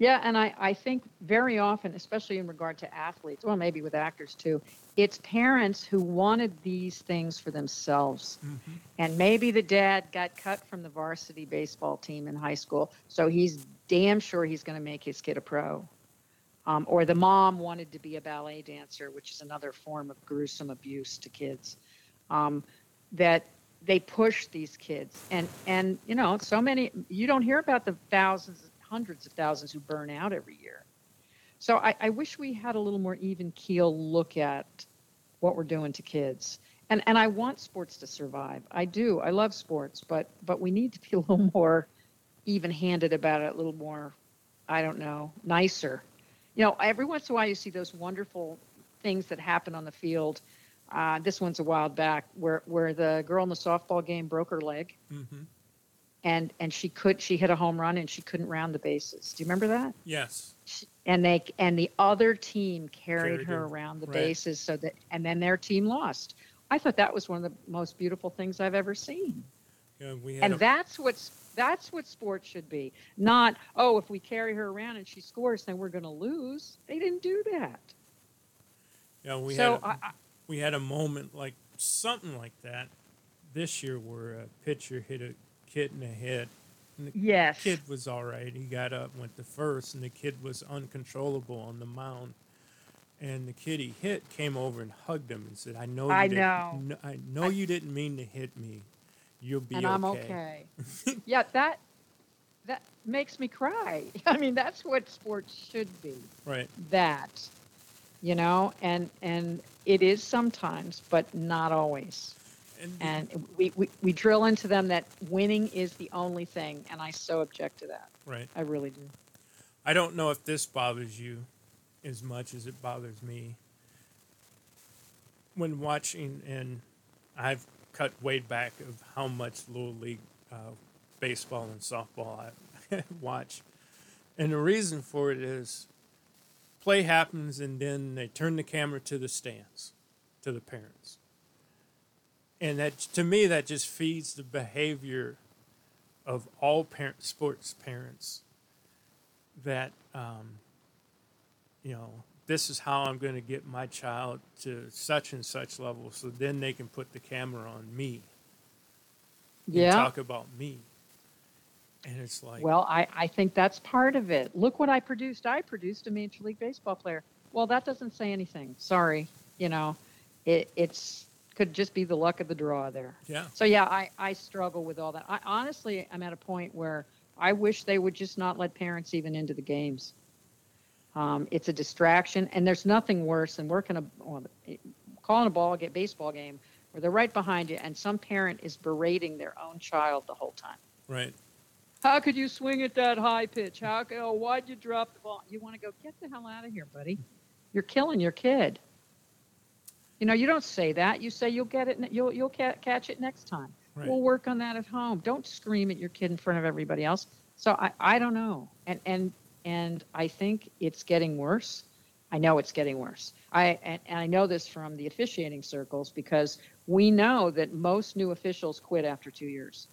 Yeah, and I, I think very often, especially in regard to athletes, well, maybe with actors too, it's parents who wanted these things for themselves. And maybe the dad got cut from the varsity baseball team in high school, so he's damn sure he's going to make his kid a pro. Um, or the mom wanted to be a ballet dancer, which is another form of gruesome abuse to kids. Um, that they push these kids, and and you know, so many you don't hear about the thousands, hundreds of thousands who burn out every year. So I, I wish we had a little more even keel look at what we're doing to kids. And and I want sports to survive. I do. I love sports, but but we need to be a little more even handed about it, a little more, I don't know, nicer. You know, every once in a while you see those wonderful things that happen on the field. Uh, this one's a while back where where the girl in the softball game broke her leg Mm-hmm. And and she could she hit a home run and she couldn't round the bases. Do you remember that? Yes. and they and the other team carried, Carried her around the right. bases so that and then their team lost i thought that was one of the most beautiful things i've ever seen Yeah, we had and a, that's what's that's what sports should be not oh if we carry her around and she scores then we're going to lose they didn't do that yeah, we so had a, I, we had a moment like something like that this year where a pitcher hit a kid in the head. And the yes kid was all right. He got up, went to first, and the kid was uncontrollable on the mound. And the kid he hit came over and hugged him and said, "I know you I didn't, know. I know you didn't mean to hit me. You'll be and okay." i'm okay yeah that that makes me cry i mean that's what sports should be Right. that you know and and it is sometimes but not always And, and we, we, we drill into them that winning is the only thing and i so object to that right. i really do I don't know if this bothers you as much as it bothers me. When watching, and I've cut way back of how much Little League uh, baseball and softball I watch. And the reason for it is play happens, and then they turn the camera to the stands, to the parents. And that, to me, that just feeds the behavior of all parent, sports parents that um, you know this is how I'm going to get my child to such and such level, so then they can put the camera on me yeah talk about me. And it's like, Well, I, I think that's part of it. Look what I produced. I produced a Major League Baseball player. Well, that doesn't say anything. Sorry. You know, it it's could just be the luck of the draw there. yeah, So yeah, I, I struggle with all that. I honestly I'm at a point where I wish they would just not let parents even into the games. Um, it's a distraction, and there's nothing worse than working a well, calling a ball get baseball game where they're right behind you, and some parent is berating their own child the whole time. right. How could you swing at that high pitch? How could, oh, why'd you drop the ball? You want to go, get the hell out of here, buddy. You're killing your kid. You know, you don't say that. You say you'll get it, you'll, you'll ca- catch it next time. Right. We'll work on that at home. Don't scream at your kid in front of everybody else. So I, I don't know. And, and, and I think it's getting worse. I know it's getting worse. I, and, and I know this from the officiating circles because we know that most new officials quit after two years.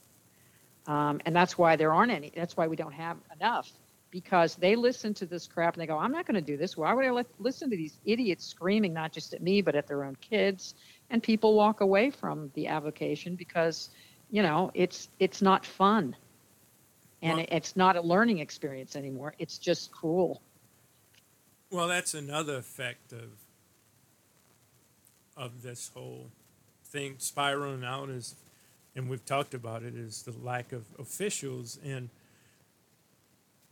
Um, and that's why there aren't any. That's why we don't have enough because they listen to this crap and they go, I'm not going to do this. Why would I let, listen to these idiots screaming, not just at me, but at their own kids? And people walk away from the avocation because, you know, it's, it's not fun. And Well- it, it's not a learning experience anymore. It's just cruel. Well, that's another effect of of this whole thing spiraling out is, and we've talked about it, is the lack of officials and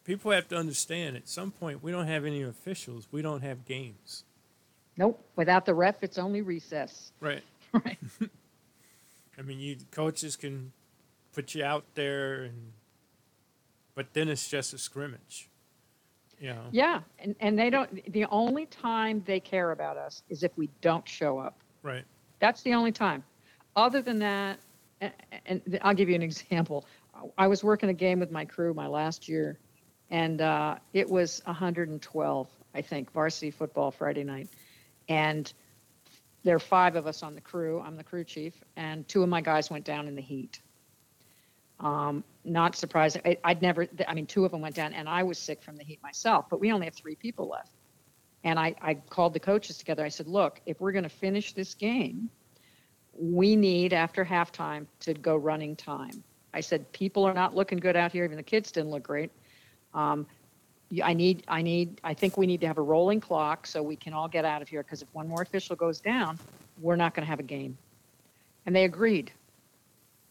people have to understand at some point we don't have any officials, we don't have games. Nope. Without the ref, it's only recess. Right. Right. I mean, you coaches can put you out there, and but then it's just a scrimmage. You know. Yeah. And, and they don't, the only time they care about us is if we don't show up. Right. That's the only time. Other than that, and, and I'll give you an example. I was working a game with my crew my last year, and uh, it was 112, I think, varsity football Friday night. And there are five of us on the crew. I'm the crew chief, and two of my guys went down in the heat. Um, not surprising. I, I'd never, I mean, two of them went down, and I was sick from the heat myself, but we only have three people left. And I, I called the coaches together. I said, look, if we're going to finish this game, we need after halftime to go running time. I said, people are not looking good out here. Even the kids didn't look great. Um, I need, I need, I think we need to have a rolling clock so we can all get out of here. Because if one more official goes down, we're not going to have a game. And they agreed.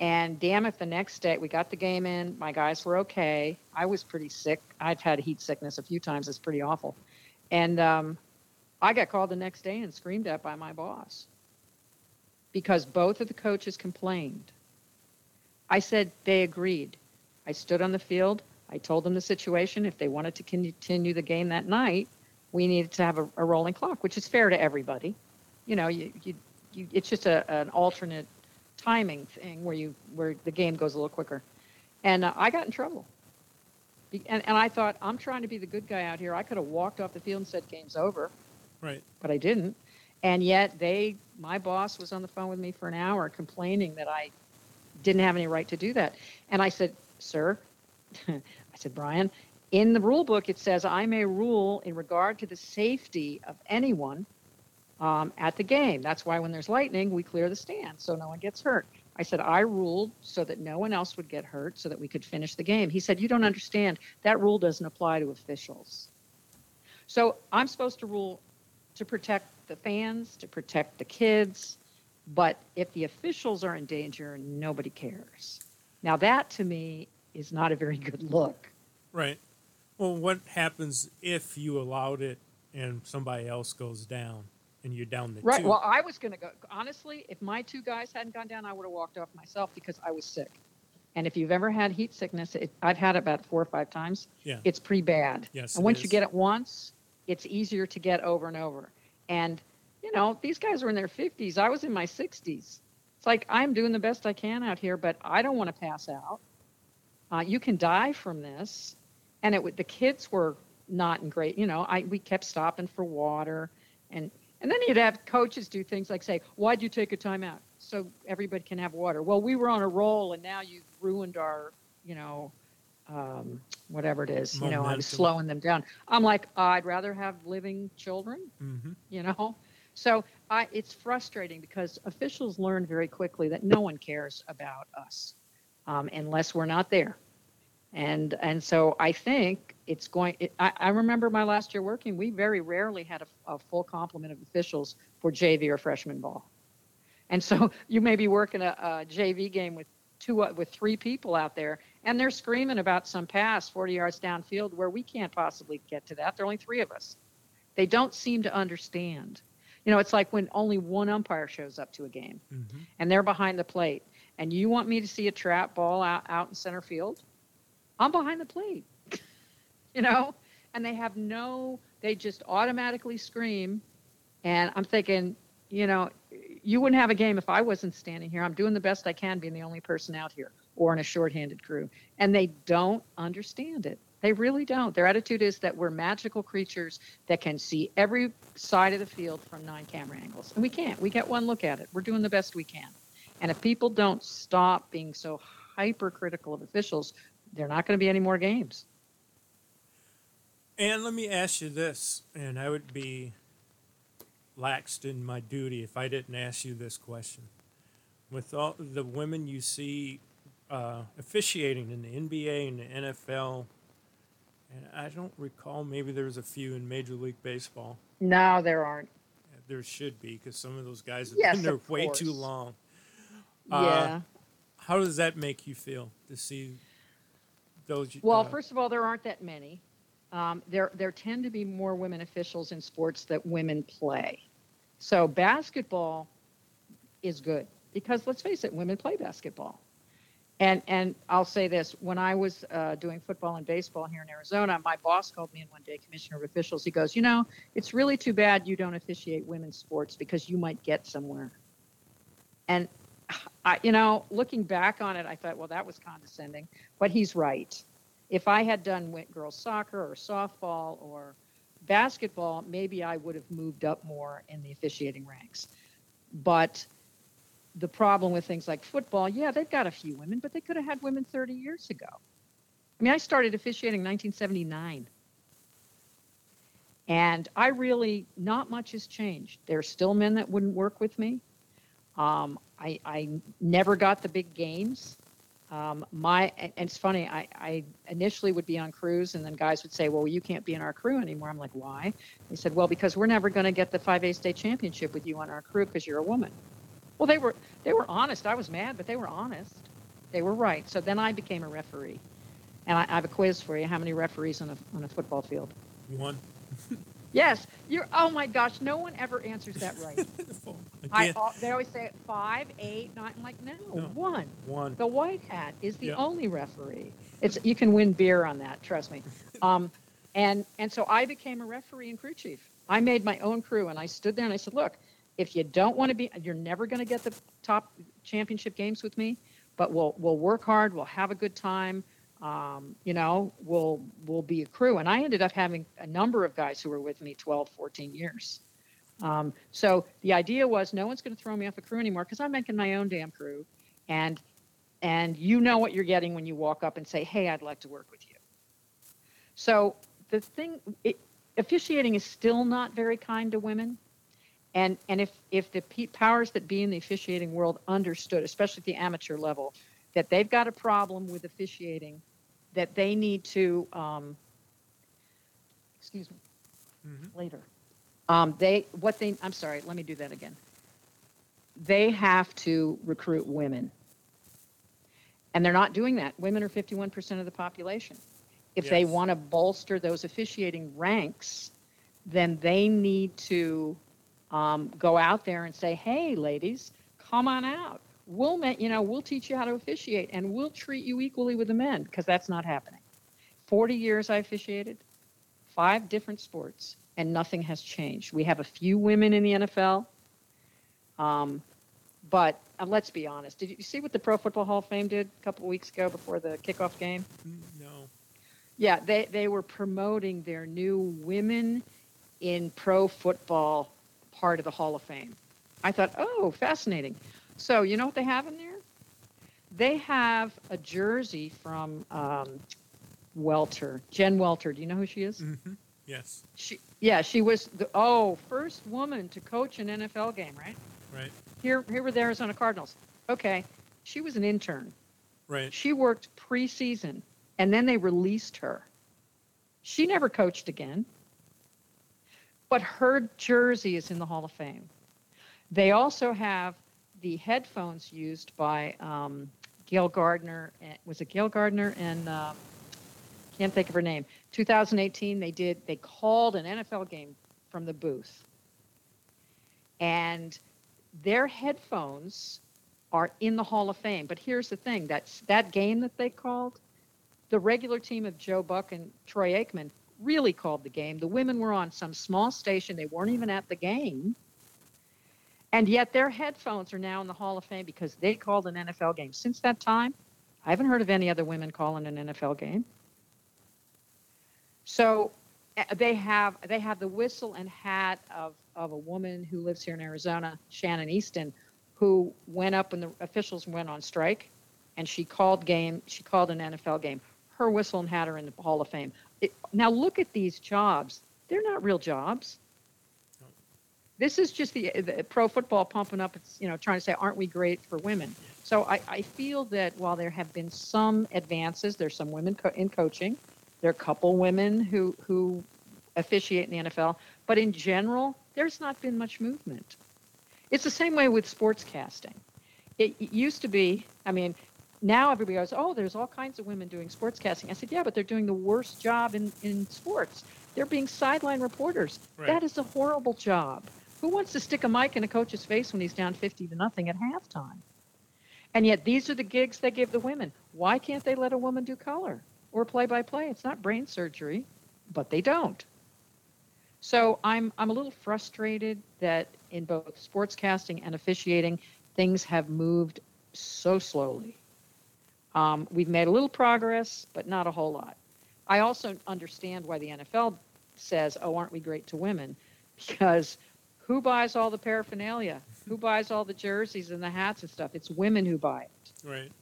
And damn it, the next day we got the game in. My guys were okay. I was pretty sick. I've had heat sickness a few times. It's pretty awful. And um, I got called the next day and screamed at by my boss because both of the coaches complained. I said they agreed. I stood on the field. I told them the situation. If they wanted to continue the game that night, we needed to have a, a rolling clock, which is fair to everybody. You know, you, you, you, it's just a, an alternate timing thing where you where the game goes a little quicker. And uh, I got in trouble. And, and I thought, I'm trying to be the good guy out here. I could have walked off the field and said, game's over Right. but I didn't. And yet they, my boss was on the phone with me for an hour complaining that I didn't have any right to do that. And I said, sir, I said, Brian, in the rule book, it says I may rule in regard to the safety of anyone um, at the game. That's why when there's lightning, we clear the stand so no one gets hurt. I said, I ruled so that no one else would get hurt so that we could finish the game. He said, You don't understand. That rule doesn't apply to officials. So I'm supposed to rule to protect the fans, to protect the kids. But if the officials are in danger, nobody cares. Now, that to me is not a very good look. Right. Well, what happens if you allowed it and somebody else goes down and you're down the Right. two? Well, I was going to go. Honestly, if my two guys hadn't gone down, I would have walked off myself because I was sick. And if you've ever had heat sickness, it, I've had it about four or five times. Yeah. It's pretty bad. Yes, And once you get it once, it's easier to get over and over. And, you know, these guys were in their 50s. I was in my 60s. It's like I'm doing the best I can out here, but I don't want to pass out. Uh, you can die from this. And it would, the kids were not in great, you know, I, we kept stopping for water. And, and then you'd have coaches do things like say, why'd you take a timeout? So everybody can have water. Well, we were on a roll and now you've ruined our, you know, um, whatever it is. You know, I'm slowing them down. I'm like, I'd rather have living children, hmm you know? So I, it's frustrating because officials learn very quickly that no one cares about us um, unless we're not there. And and so I think it's going. It, I, I remember my last year working. We very rarely had a, a full complement of officials for JV or freshman ball. And so you may be working a, a JV game with two uh, with three people out there, and they're screaming about some pass 40 yards downfield where we can't possibly get to that. There are only three of us. They don't seem to understand. You know, it's like when only one umpire shows up to a game, and they're behind the plate, and you want me to see a trap ball out, out in center field. I'm behind the plate, you know, and they have no, they just automatically scream. And I'm thinking, you know, you wouldn't have a game if I wasn't standing here. I'm doing the best I can being the only person out here or in a shorthanded crew. And they don't understand it. They really don't. Their attitude is that we're magical creatures that can see every side of the field from nine camera angles. And we can't. We get one look at it. We're doing the best we can. And if people don't stop being so hypercritical of officials, there are not going to be any more games. And let me ask you this, and I would be laxed in my duty if I didn't ask you this question. With all the women you see uh, officiating in the NBA and the NFL, and I don't recall, maybe there's a few in Major League Baseball. No, there aren't. There should be, because some of those guys have Yes, been there way too course. long. Yeah. Uh, How does that make you feel to see those? Well, uh, first of all, there aren't that many. Um, there, there tend to be more women officials in sports that women play. So basketball is good because let's face it, women play basketball. And and I'll say this: when I was uh, doing football and baseball here in Arizona, my boss called me in one day, commissioner of officials. He goes, "You know, it's really too bad you don't officiate women's sports because you might get somewhere." And I, you know, looking back on it, I thought, well, that was condescending, but he's right. If I had done girls soccer or softball or basketball, maybe I would have moved up more in the officiating ranks. But the problem with things like football, yeah, they've got a few women, but they could have had women 30 years ago. I mean, I started officiating in 1979. And I really, not much has changed. There are still men that wouldn't work with me. Um, I, I never got the big games. Um, my and and it's funny. I, I initially would be on crews, and then guys would say, "Well, you can't be in our crew anymore." I'm like, "Why?" They said, "Well, because we're never going to get the 5A state championship with you on our crew because you're a woman." Well, they were they were honest. I was mad, but they were honest. They were right. So then I became a referee, and I, I have a quiz for you. How many referees on a on a football field? one. Yes, you're. Oh my gosh, no one ever answers that right. I, they always say five, eight, nine. I'm like, no, No. one. one. The white hat is the Yeah. only referee. It's you can win beer on that. Trust me. Um, and and so I became a referee and crew chief. I made my own crew, and I stood there and I said, look, if you don't want to be, you're never going to get the top championship games with me, but we'll we'll work hard. We'll have a good time. Um, you know, we'll we'll be a crew. And I ended up having a number of guys who were with me 12, 14 years. Um, so the idea was no one's going to throw me off a crew anymore because I'm making my own damn crew, and and you know what you're getting when you walk up and say, "Hey, I'd like to work with you." So the thing, it, officiating is still not very kind to women, and and if if the powers that be in the officiating world understood, especially at the amateur level, that they've got a problem with officiating, that they need to, um, excuse me, later. Um, they what they I'm sorry, let me do that again. They have to recruit women. And they're not doing that. Women are 51% of the population. If they want to bolster those officiating ranks, then they need to um, go out there and say, "Hey, ladies, come on out. We'll, you know, we'll teach you how to officiate, and we'll treat you equally with the men," because that's not happening. 40 years I officiated, five different sports, and nothing has changed. We have a few women in the NFL, um, but uh, let's be honest. Did you see what the Pro Football Hall of Fame did a couple weeks ago before the kickoff game? No. Yeah, they, they were promoting their new women in pro football part of the Hall of Fame. I thought, oh, fascinating. So, you know what they have in there? They have a jersey from um, Welter, Jen Welter. Do you know who she is? hmm Yes. She, yeah, she was the oh first woman to coach an NFL game, right? Right. Here, here with the Arizona Cardinals. Okay, she was an intern. Right. She worked preseason and then they released her. She never coached again, but her jersey is in the Hall of Fame. They also have the headphones used by um, Gail Gardner. eh, Was it Gail Gardner and um, can't think of her name. 2018, they did. They called an NFL game from the booth, and their headphones are in the Hall of Fame. But here's the thing: that's that game that they called. The regular team of Joe Buck and Troy Aikman really called the game. The women were on some small station. They weren't even at the game. And yet their headphones are now in the Hall of Fame because they called an NFL game. Since that time, I haven't heard of any other women calling an NFL game. So uh, they have they have the whistle and hat of, of a woman who lives here in Arizona, Shannon Eastin, who went up when the officials went on strike, and she called game. She called an NFL game. Her whistle and hat are in the Hall of Fame. It, now look at these jobs. They're not real jobs. This is just the, the pro football pumping up. It's you know trying to say, aren't we great for women? So I, I feel that while there have been some advances, there's some women co- in coaching. There are a couple women who who officiate in the NFL, but in general, there's not been much movement. It's the same way with sports casting. It, it used to be, I mean, now everybody goes, oh, there's all kinds of women doing sports casting. I said, yeah, but they're doing the worst job in, in sports. They're being sideline reporters. Right. That is a horrible job. Who wants to stick a mic in a coach's face when he's down 50 to nothing at halftime? And yet these are the gigs they give the women. Why can't they let a woman do color or play by play? It's not brain surgery, but they don't. So I'm I'm a little frustrated that in both sportscasting and officiating, things have moved so slowly. Um, we've made a little progress, but not a whole lot. I also understand why the NFL says, "Oh, aren't we great to women?" Because who buys all the paraphernalia? Who buys all the jerseys and the hats and stuff? It's women who buy it. Right.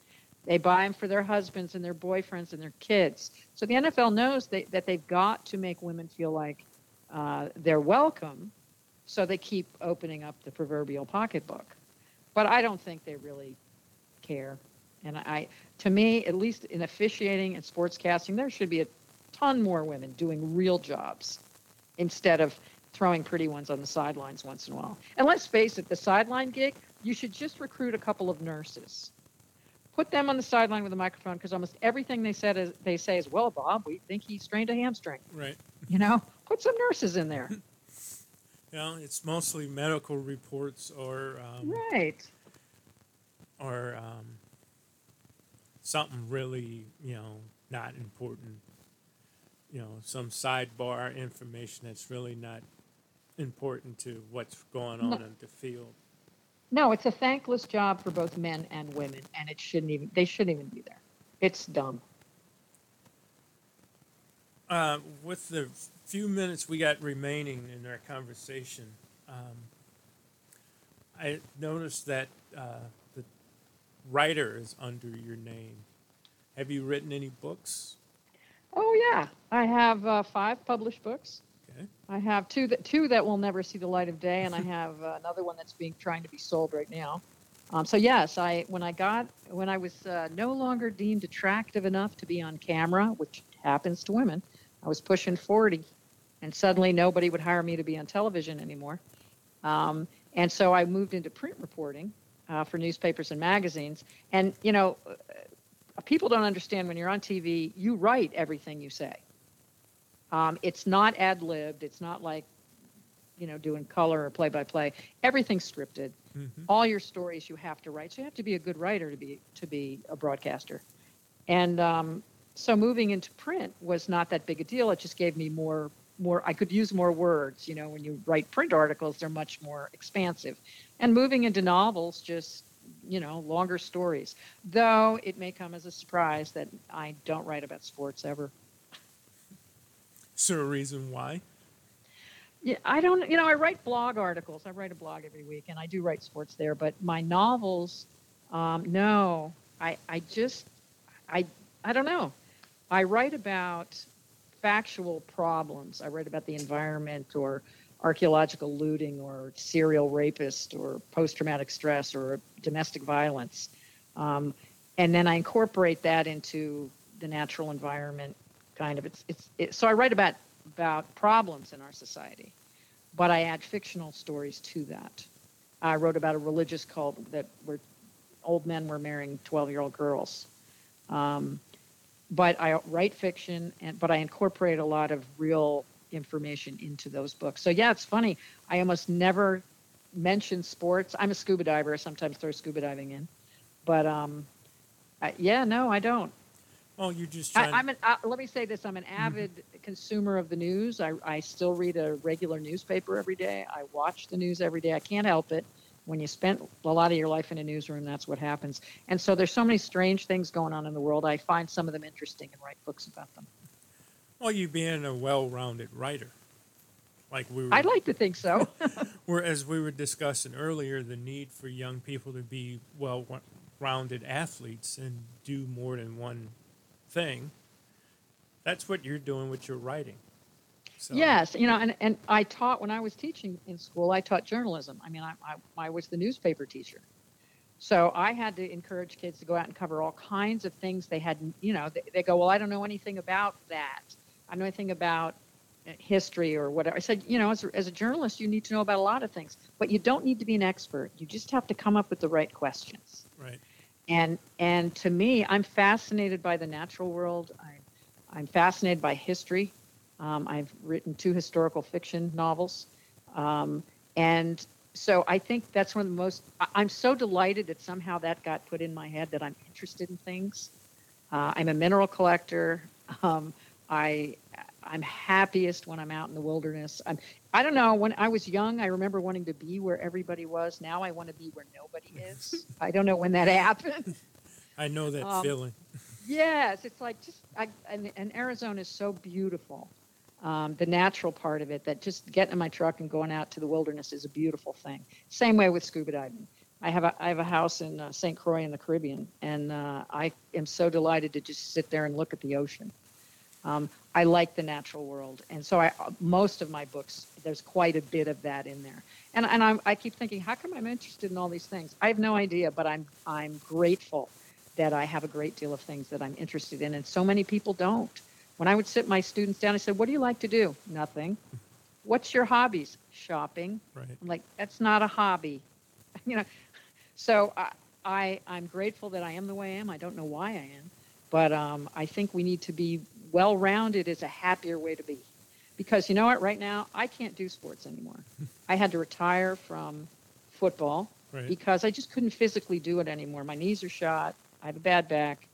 They buy them for their husbands and their boyfriends and their kids. So the NFL knows they, that they've got to make women feel like uh, they're welcome. So they keep opening up the proverbial pocketbook. But I don't think they really care. And I, to me, at least in officiating and sportscasting, there should be a ton more women doing real jobs instead of throwing pretty ones on the sidelines once in a while. And let's face it, the sideline gig, you should just recruit a couple of nurses put them on the sideline with a microphone because almost everything they said is they say is, "Well, Bob, we think he strained a hamstring." Right. You know, put some nurses in there. yeah, it's mostly medical reports or um, right. or um, something really, you know, not important. You know, some sidebar information that's really not important to what's going on in the field. No, it's a thankless job for both men and women, and it shouldn't even. They shouldn't even be there. It's dumb. Uh, with the few minutes we got remaining in our conversation, um, I noticed that uh, the writer is under your name. Have you written any books? Oh yeah, I have uh, five published books. Okay. I have two that two that will never see the light of day, and I have uh, another one that's being trying to be sold right now. Um, so yes, I when I got when I was uh, no longer deemed attractive enough to be on camera, which happens to women, I was pushing forty, and suddenly nobody would hire me to be on television anymore. Um, and so I moved into print reporting uh, for newspapers and magazines. And you know, uh, people don't understand when you're on TV, you write everything you say. Um, it's not ad libbed. It's not like, you know, doing color or play by play. Everything's scripted. Mm-hmm. All your stories you have to write. So you have to be a good writer to be to be a broadcaster. And um, so moving into print was not that big a deal. It just gave me more more. I could use more words. You know, when you write print articles, they're much more expansive. And moving into novels just you know longer stories. Though it may come as a surprise that I don't write about sports ever. Is there a reason why? Yeah, I don't. You know, I write blog articles. I write a blog every week, and I do write sports there. But my novels, um, no, I, I just, I, I don't know. I write about factual problems. I write about the environment, or archaeological looting, or serial rapist, or post-traumatic stress, or domestic violence, um, and then I incorporate that into the natural environment kind of it's it's it, so I write about about problems in our society, but I add fictional stories to that. I wrote about a religious cult that where old men were marrying 12 year old girls. Um, but I write fiction, and but I incorporate a lot of real information into those books. So yeah, it's funny. I almost never mention sports. I'm a scuba diver. I sometimes throw scuba diving in, but um, I, yeah, no, I don't. Oh, you're just I, I'm an, uh, let me say this: I'm an avid consumer of the news. I, I still read a regular newspaper every day. I watch the news every day. I can't help it. When you spend a lot of your life in a newsroom, that's what happens. And so there's so many strange things going on in the world. I find some of them interesting and write books about them. well, you being a well-rounded writer, like we were. I'd like to think so. whereas we were discussing earlier, the need for young people to be well-rounded athletes and do more than one thing. That's what you're doing with your writing. So, Yes, you know, and, and I taught when I was teaching in school. I taught journalism. I mean, I, I I was the newspaper teacher, so I had to encourage kids to go out and cover all kinds of things they had. You know, they, they go, well, I don't know anything about that. I don't know anything about uh, history or whatever. I said, you know, as a, as a journalist, you need to know about a lot of things, but you don't need to be an expert. You just have to come up with the right questions Right. And and to me i'm fascinated by the natural world. I, i'm fascinated by history. Um, i've written two historical fiction novels. Um, and so i think that's one of the most i'm so delighted that somehow that got put in my head that i'm interested in things. Uh, i'm a mineral collector. Um, i i'm happiest when i'm out in the wilderness. I'm i don't know when i was young i remember wanting to be where everybody was now i want to be where nobody is i don't know when that happened I know that Um, feeling. Yes, it's like just I, and, and Arizona is so beautiful. Um, the natural part of it, that just getting in my truck and going out to the wilderness is a beautiful thing. Same way with scuba diving. I have a I have a house in uh, St. Croix in the Caribbean, and uh, I am so delighted to just sit there and look at the ocean. Um, I like the natural world, and so I most of my books there's quite a bit of that in there. And and I'm, I keep thinking, how come I'm interested in all these things? I have no idea, but I'm I'm grateful that I have a great deal of things that I'm interested in, and so many people don't. When I would sit my students down, I said, "What do you like to do?" Nothing. What's your hobbies? Shopping. Right. I'm like, that's not a hobby, you know. So I, I I'm grateful that I am the way I am. I don't know why I am, but um, I think we need to be well-rounded. Is a happier way to be, because you know what? Right now, I can't do sports anymore. I had to retire from football Right. because I just couldn't physically do it anymore. My knees are shot. I have a bad back.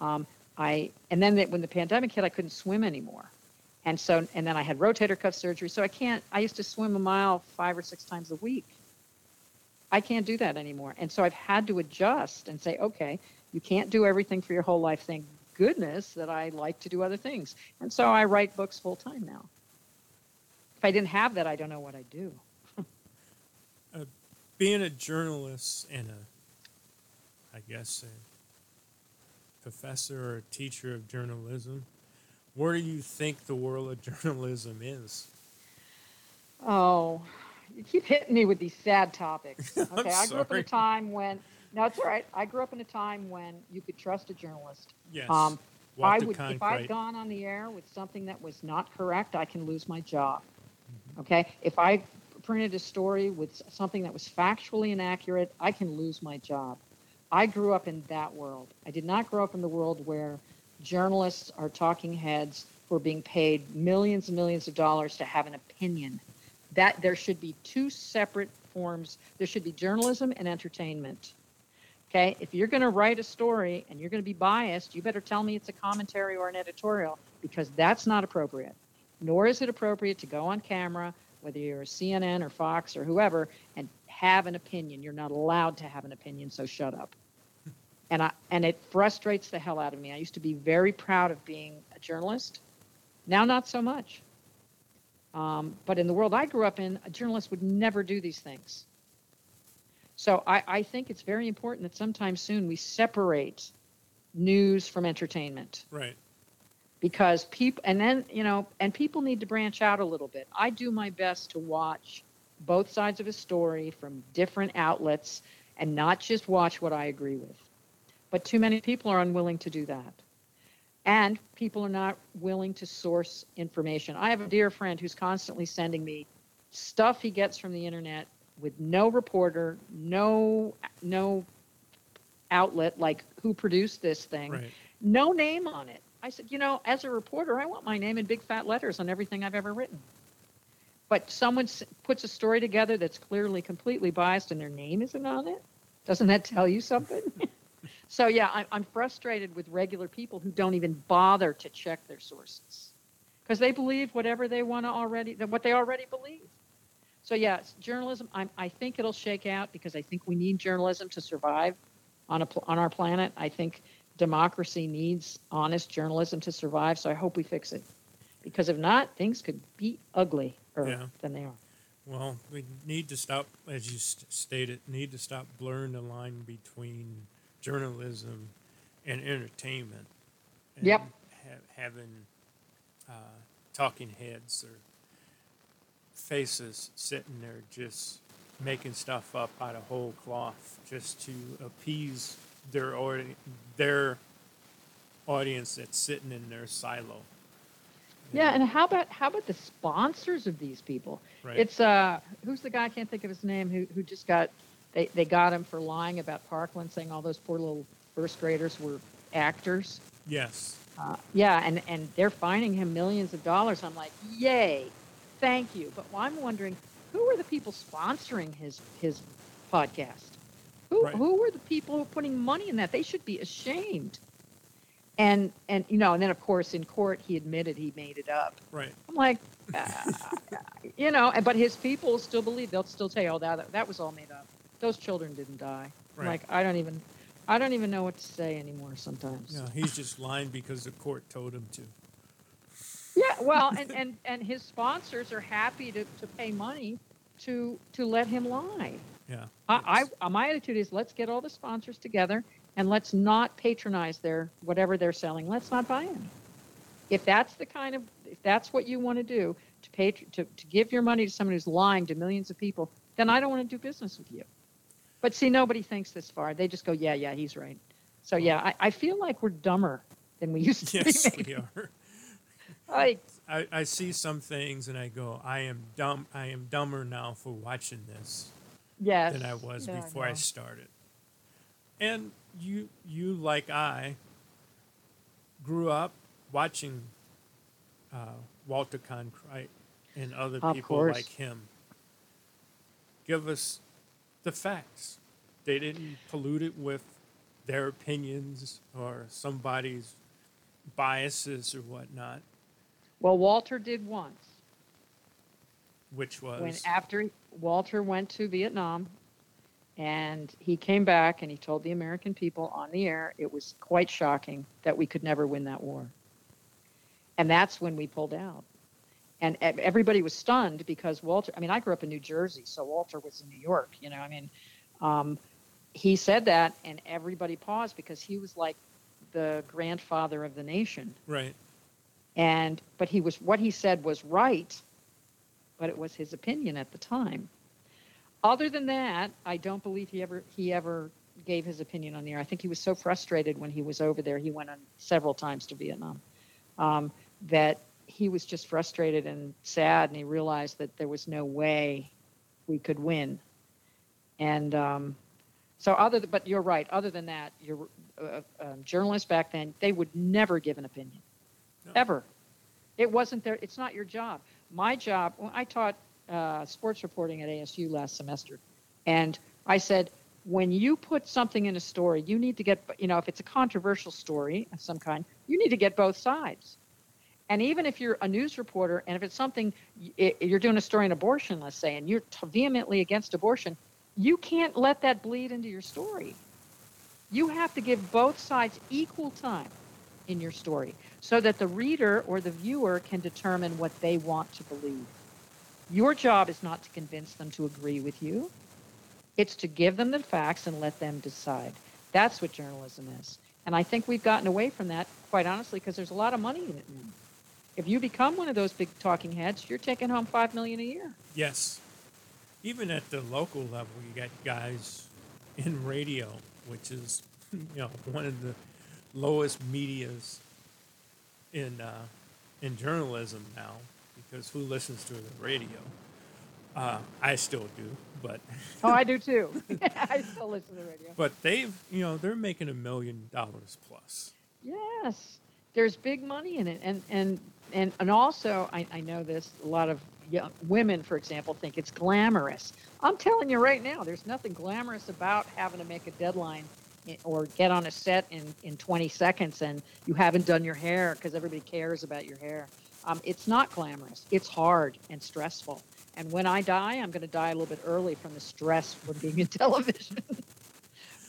Um, I and then when the pandemic hit, I couldn't swim anymore, and so and then I had rotator cuff surgery. So I can't. I used to swim a mile five or six times a week. I can't do that anymore, and so I've had to adjust and say, okay, you can't do everything for your whole life. Thank goodness that I like to do other things, and so I write books full time now. If I didn't have that, I don't know what I'd do. Uh, being a journalist and a, I guess, a professor or a teacher of journalism, where do you think the world of journalism is? Oh, you keep hitting me with these sad topics. Okay, I grew up in a time when no, it's all right. I grew up in a time when you could trust a journalist. Yes. Um, I would, if. I'd gone on the air with something that was not correct, I can lose my job. Mm-hmm. Okay, if I printed a story with something that was factually inaccurate, I can lose my job. I grew up in that world. I did not grow up in the world where journalists are talking heads who are being paid millions and millions of dollars to have an opinion. That there should be two separate forms. There should be journalism and entertainment. Okay, if you're going to write a story and you're going to be biased, you better tell me it's a commentary or an editorial because that's not appropriate. Nor is it appropriate to go on camera, whether you're a CNN or Fox or whoever, and have an opinion. You're not allowed to have an opinion, so shut up. And I and it frustrates the hell out of me. I used to be very proud of being a journalist. Now, not so much. Um, but in the world I grew up in, a journalist would never do these things. So I, I think it's very important that sometime soon we separate news from entertainment Right. because people and then you know and people need to branch out a little bit i do my best to watch both sides of a story from different outlets and not just watch what i agree with but too many people are unwilling to do that and people are not willing to source information. I have a dear friend who's constantly sending me stuff he gets from the internet with no reporter, no no outlet like who produced this thing, Right. no name on it. I said, you know, as a reporter, I want my name in big fat letters on everything I've ever written. But someone s- puts a story together that's clearly completely biased and their name isn't on it. Doesn't that tell you something? so yeah, I, I'm frustrated with regular people who don't even bother to check their sources because they believe whatever they want to already, what they already believe. So it's journalism. I'm, I think it'll shake out because I think we need journalism to survive on a on our planet. I think democracy needs honest journalism to survive. So I hope we fix it because if not, things could be uglier Yeah. than they are. Well, we need to stop, as you st- stated, need to stop blurring the line between journalism and entertainment. And Yep. Ha- having uh, talking heads or faces sitting there just making stuff up out of whole cloth just to appease their audi- their audience that's sitting in their silo. Yeah, and how about how about the sponsors of these people? Right. It's uh, who's the guy? I can't think of his name. Who who just got they they got him for lying about Parkland, saying all those poor little first graders were actors. Yes. Uh, yeah, and and they're fining him millions of dollars. I'm like, yay, thank you. But I'm wondering, who were the people sponsoring his his podcast? Who Right. who are the people who are putting money in that? They should be ashamed. And and you know, and then of course in court he admitted he made it up. Right. I'm like, uh, you know, but his people still believe they'll still tell you, oh, that that was all made up. Those children didn't die. Right. Like I don't even, I don't even know what to say anymore sometimes. No, he's just lying because the court told him to. Yeah, well, and, and, and his sponsors are happy to, to pay money to to let him lie. Yeah. I, I uh, my attitude is let's get all the sponsors together and let's not patronize their whatever they're selling. Let's not buy them. If that's the kind of if that's what you want to do to pay to, to give your money to someone who's lying to millions of people, then I don't want to do business with you. But see, nobody thinks this far. They just go, yeah, yeah, he's right. So yeah, I, I feel like we're dumber than we used to yes, be. we are. Like, I, I see some things and I go, I am dumb. I am dumber now for watching this yes. than I was Yeah, before I know. started. And you, you like I, grew up watching uh, Walter Cronkite and other Of people course. like him give us the facts. They didn't pollute it with their opinions or somebody's biases or whatnot, Well, Walter did once. which was when after Walter went to Vietnam and he came back and he told the American people on the air it was quite shocking that we could never win that war. And that's when we pulled out. And everybody was stunned because Walter, I mean, I grew up in New Jersey, so Walter was in New York, you know, I mean, um, he said that and everybody paused because he was like the grandfather of the nation right. And but he was what he said was right but it was his opinion at the time. Other than that i don't believe he ever he ever gave his opinion on the air. I think he was so frustrated when he was over there he went on several times to vietnam um, that he was just frustrated and sad and he realized that there was no way we could win. And um, so other th- but you're right other than that you're uh, um, journalists back then they would never give an opinion No. ever it wasn't there. it's not your job my job well, i taught uh, sports reporting at asu last semester and i said when you put something in a story you need to get you know if it's a controversial story of some kind you need to get both sides and even if you're a news reporter and if it's something you're doing a story on abortion let's say and you're vehemently against abortion you can't let that bleed into your story you have to give both sides equal time in your story so that the reader or the viewer can determine what they want to believe. Your job is not to convince them to agree with you. It's to give them the facts and let them decide. That's what journalism is. And I think we've gotten away from that, quite honestly, because there's a lot of money in it now. If you become one of those big talking heads, you're taking home five million a year. Yes. Even at the local level, you got guys in radio, which is, you know, one of the lowest medias in uh, in journalism now because who listens to the radio? Uh, I still do, but Oh, I do too. I still listen to the radio. but they've you know they're making a million dollars plus. Yes, there's big money in it, and and and and also I, I know this. A lot of young women, for example, think it's glamorous. I'm telling you right now, there's nothing glamorous about having to make a deadline or get on a set in in 20 seconds and you haven't done your hair because everybody cares about your hair. Um, it's not glamorous. It's hard and stressful. And when I die, I'm going to die a little bit early from the stress from being in television.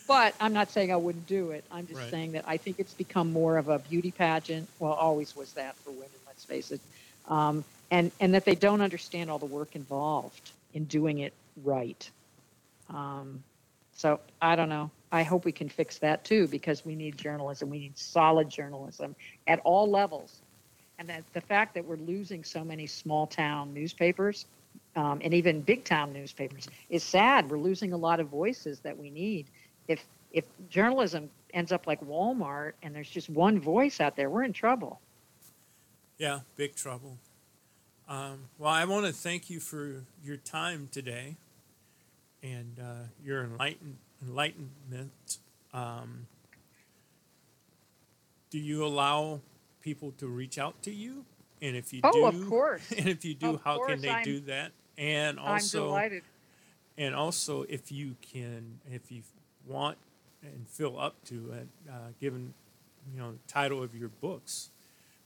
But I'm not saying I wouldn't do it. I'm just Right. saying that I think it's become more of a beauty pageant. Well, always was that for women, let's face it. Um, and, and that they don't understand all the work involved in doing it right. Um, so I don't know. I hope we can fix that too because we need journalism. We need solid journalism at all levels. And that the fact that we're losing so many small town newspapers um, and even big town newspapers is sad. We're losing a lot of voices that we need. If if journalism ends up like Walmart and there's just one voice out there, we're in trouble. Yeah, big trouble. Um, well, I want to thank you for your time today and uh, your enlighten, enlightenment. Um, do you allow people to reach out to you? And if you Oh, do, of course. And if you do, Of how can they I'm- do that? And also, and also, if you can, if you want and feel up to it, uh, given you know the title of your books,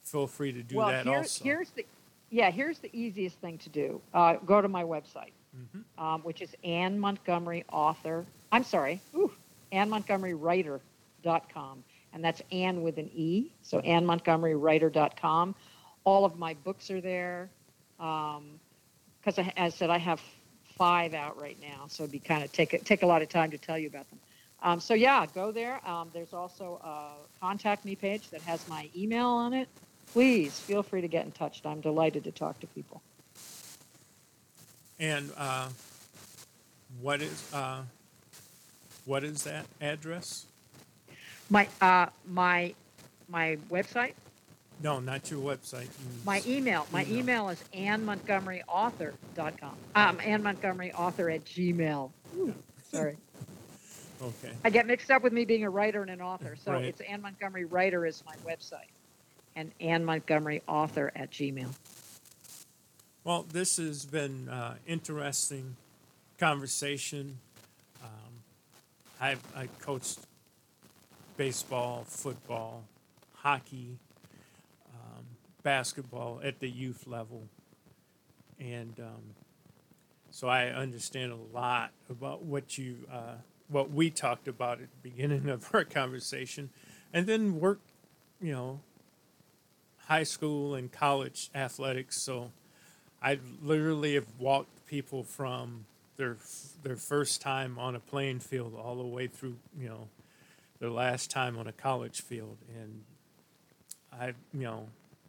feel free to do well, that here- also. here's the yeah, here's the easiest thing to do. Uh, go to my website, Mhm. um, which is Anne Montgomery Author. I'm sorry, ooh, Anne Montgomery Writer.com. And that's Anne with an E. So Anne Montgomery Writer.com. All of my books are there. Because I, as I said, I have five out right now. So it'd be kind of take, a- take a lot of time to tell you about them. Um, so yeah, go there. Um, there's also a contact me page that has my email on it. Please feel free to get in touch. I'm delighted to talk to people. And uh, what is uh, what is that address? My uh, my my website, No, not your website. My email, my Email. email is AnneMontgomeryAuthor.com. Um, Anne Montgomery Author at Gmail. Ooh, sorry, Okay. I get mixed up with me being a writer and an author. So Right. it's Anne Montgomery Writer is my website, and Anne Montgomery Author at Gmail. Well, this has been uh, interesting conversation. Um, I I coached baseball, football, hockey, um, basketball at the youth level, and um, so I understand a lot about what you uh, what we talked about at the beginning of our conversation, and then work, you know, high school and college athletics. So I literally have walked people from their their first time on a playing field all the way through, you know, their last time on a college field, and I've you know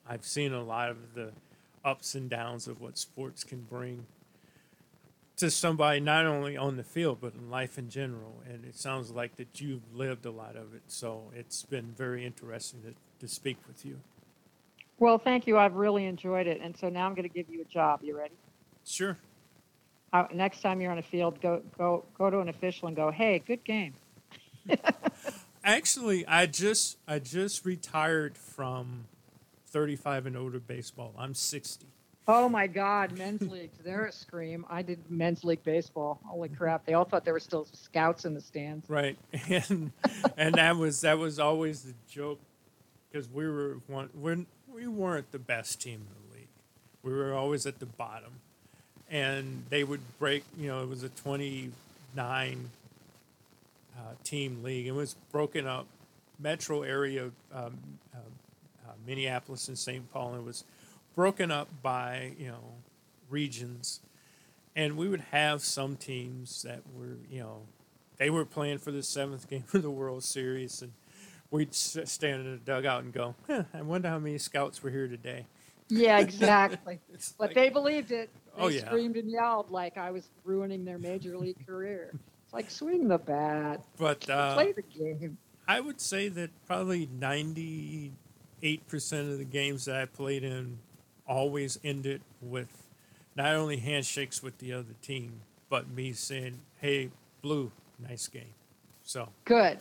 I've seen a lot of the ups and downs of what sports can bring to somebody not only on the field but in life in general. And it sounds like that you've lived a lot of it. So it's been very interesting to, to speak with you Well, thank you. I've really enjoyed it, and so now I'm going to give you a job. You ready? sure Uh, next time you're on a field, go go go to an official and go, "Hey, good game." Actually, I just I just retired from 35 and older baseball. I'm 60. Oh my God, men's leagues. They're a scream. I did men's league baseball. Holy crap. They all thought there were still scouts in the stands. Right. And and that was that was always the joke cuz we were one when we weren't the best team in the league. We were always at the bottom. And they would break, you know, it was a 29 uh, team league. It was broken up metro area um, uh, uh, Minneapolis and St. Paul and it was broken up by, you know, regions. And we would have some teams that were, you know, they were playing for the seventh game of the World Series, and we'd stand in the dugout and go, huh, "I wonder how many scouts were here today." Yeah, exactly. But like- they believed it. They Oh, yeah. screamed and yelled like I was ruining their major league career. It's like swing the bat, but uh, play the game. I would say that probably 98% of the games that I played in always ended with not only handshakes with the other team, but me saying, hey, Blue, nice game. So, Good.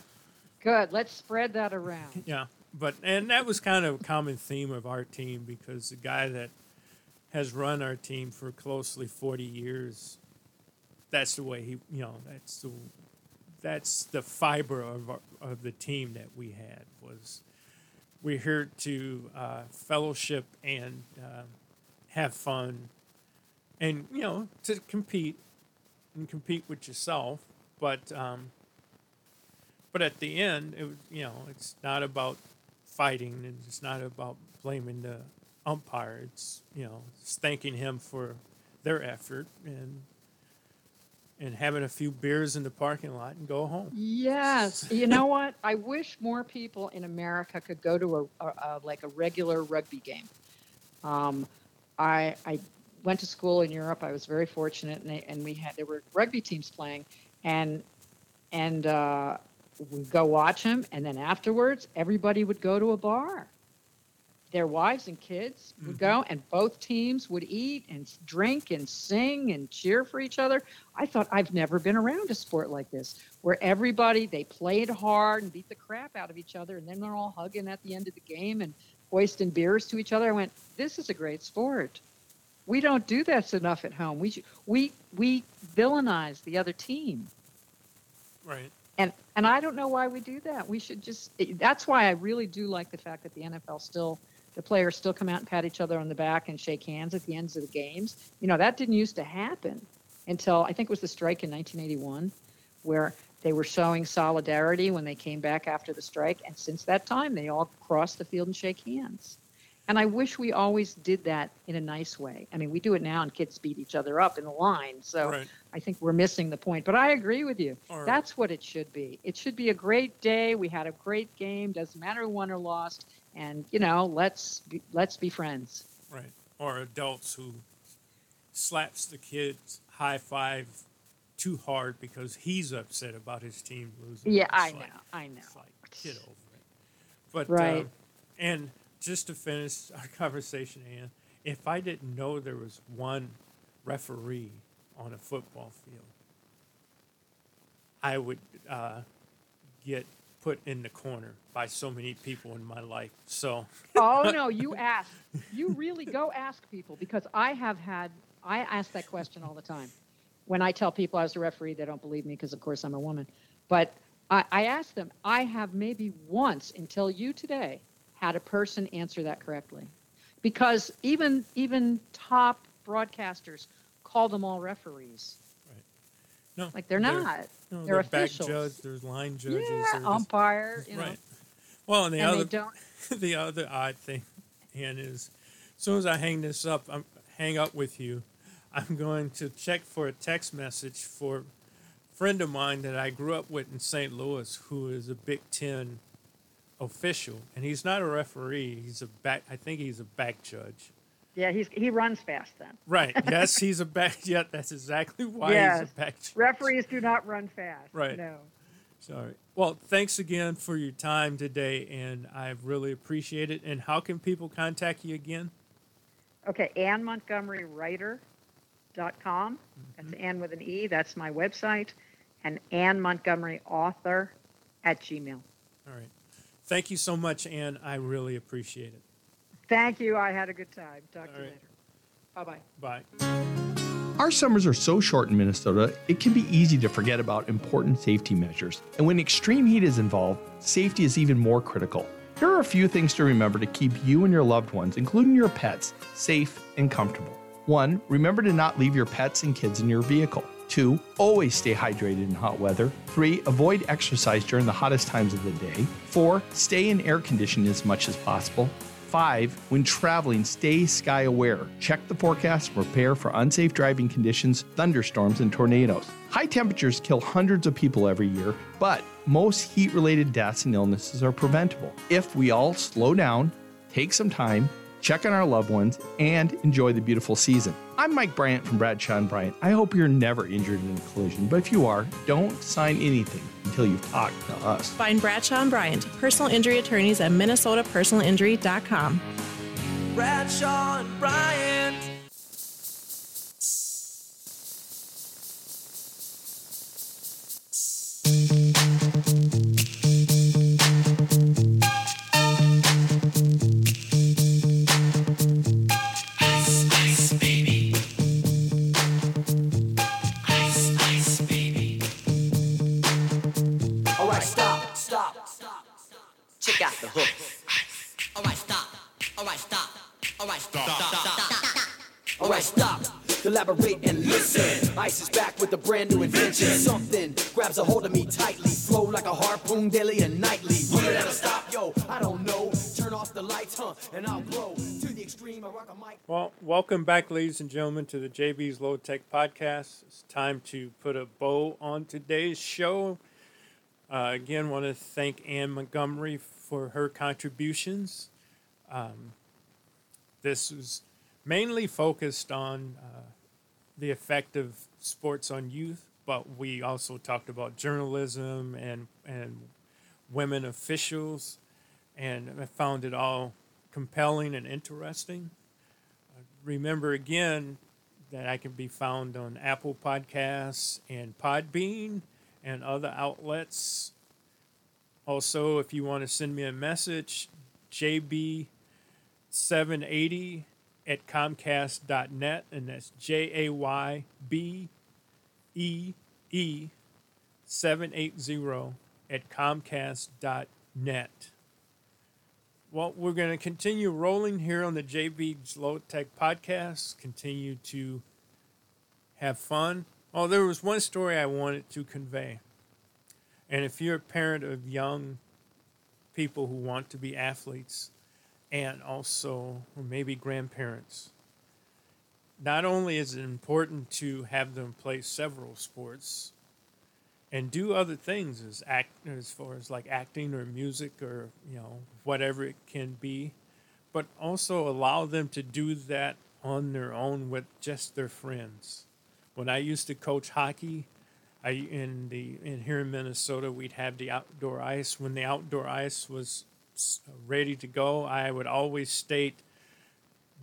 Good. Let's spread that around. yeah. But, and that was kind of a common theme of our team because the guy that has run our team for closely 40 years, that's the way he, you know, that's the, that's the fiber of, our, of the team that we had was we're here to uh, fellowship and uh, have fun and you know to compete and compete with yourself but um, but at the end it you know it's not about fighting and it's not about blaming the umpire it's you know it's thanking him for their effort and and having a few beers in the parking lot and go home Yes. You know what? I wish more people in America could go to a, a, a like a regular rugby game. Um, I I went to school in Europe. I was very fortunate, and, they, and we had there were rugby teams playing, and and uh, we'd go watch them, and then afterwards, everybody would go to a bar. Their wives and kids would mm-hmm. go, and both teams would eat and drink and sing and cheer for each other. I thought I've never been around a sport like this, where everybody they played hard and beat the crap out of each other, and then they're all hugging at the end of the game and hoisting beers to each other. I went, "This is a great sport." We don't do this enough at home. We we we villainize the other team. right And and I don't know why we do that. We should just. That's why I really do like the fact that the NFL still, the players still come out and pat each other on the back and shake hands at the ends of the games. You know that didn't used to happen until I think it was the strike in 1981, where they were showing solidarity when they came back after the strike, and since that time they all cross the field and shake hands. And I wish we always did that in a nice way. I mean, we do it now, and kids beat each other up in the line. So Right. I think we're missing the point. But I agree with you. Or- That's what it should be. It should be a great day. We had a great game. Doesn't matter who won or lost. And you know, let's be, let's be friends. Right. Or adults who slaps the kids high five too hard because he's upset about his team losing. Yeah, I like- know. I know. It's like get over it. But Right. um, and just to finish our conversation, Anne, if I didn't know there was one referee on a football field, I would uh, get put in the corner by so many people in my life. So Oh no, you ask. You really go ask people because I have had I ask that question all the time. When I tell people I was a referee, they don't believe me because of course I'm a woman. But I, I ask them, I have maybe once until you today had a person answer that correctly. Because even even top broadcasters call them all referees. Right. No, Like they're not. No, They're they're back judge. There's line judges. Yeah, umpire, you know. right. Well, and the And other the other odd thing, Anne, is as soon as I hang this up, I'm hang up with you. I'm going to check for a text message for a friend of mine that I grew up with in St. Louis, who is a Big Ten official, and he's not a referee. He's a back. I think he's a back judge. Yeah, he's he runs fast then. Right. Yes, he's a back. Yeah, that's exactly why he's a back judge. Referees do not run fast. Right. No. Sorry. Well, thanks again for your time today, and I really appreciate it. And how can people contact you again? Okay, Anne Montgomery Writer.com. That's mm-hmm. Anne with an E. That's my website. And Anne Montgomery Author at Gmail. All right. Thank you so much, Anne. I really appreciate it. Thank you. I had a good time. Talk to All you right. later. Bye bye. Bye. Our summers are so short in Minnesota, it can be easy to forget about important safety measures. And when extreme heat is involved, safety is even more critical. Here are a few things to remember to keep you and your loved ones, including your pets, safe and comfortable. 1. Remember to not leave your pets and kids in your vehicle. 2. Always stay hydrated in hot weather. 3. Avoid exercise during the hottest times of the day. 4. Stay in air conditioning as much as possible. Five, when traveling, stay sky aware. Check the forecast prepare for unsafe driving conditions, thunderstorms, and tornadoes. High temperatures kill hundreds of people every year, but most heat related deaths and illnesses are preventable. If we all slow down, take some time, check on our loved ones, and enjoy the beautiful season. I'm Mike Bryant from Bradshaw and Bryant. I hope you're never injured in a collision, but if you are, don't sign anything until you've talked to us. Find Bradshaw and Bryant, personal injury attorneys at minnesotapersonalinjury.com. Bradshaw and Bryant. Ice is back with a brand new invention. Something grabs a hold of me tightly. Flow like a harpoon daily and nightly. Will it ever stop? Yo, I don't know. Turn off the lights, huh? And I'll glow to the extreme. I rock a mic. Well, welcome back, ladies and gentlemen, to the Jaybee's Low Tech Podcast. It's time to put a bow on today's show. Uh, again, want to thank Anne Montgomery for her contributions. Um, this was mainly focused on the effect of sports on youth, but we also talked about journalism and and women officials, and I found it all compelling and interesting. Remember again that I can be found on Apple Podcasts and Podbean and other outlets. Also, if you want to send me a message, jaybee780 at comcast.net, and that's J A Y B E E 780 at comcast.net. Well, we're going to continue rolling here on the Jaybee's Low Tech Podcast, continue to have fun. Oh, there was one story I wanted to convey. And if you're a parent of young people who want to be athletes and also or maybe grandparents, not only is it important to have them play several sports and do other things as act as far as like acting or music or you know whatever it can be, but also allow them to do that on their own with just their friends. When I used to coach hockey, I in the in here in Minnesota we'd have the outdoor ice. When the outdoor ice was ready to go, I would always state,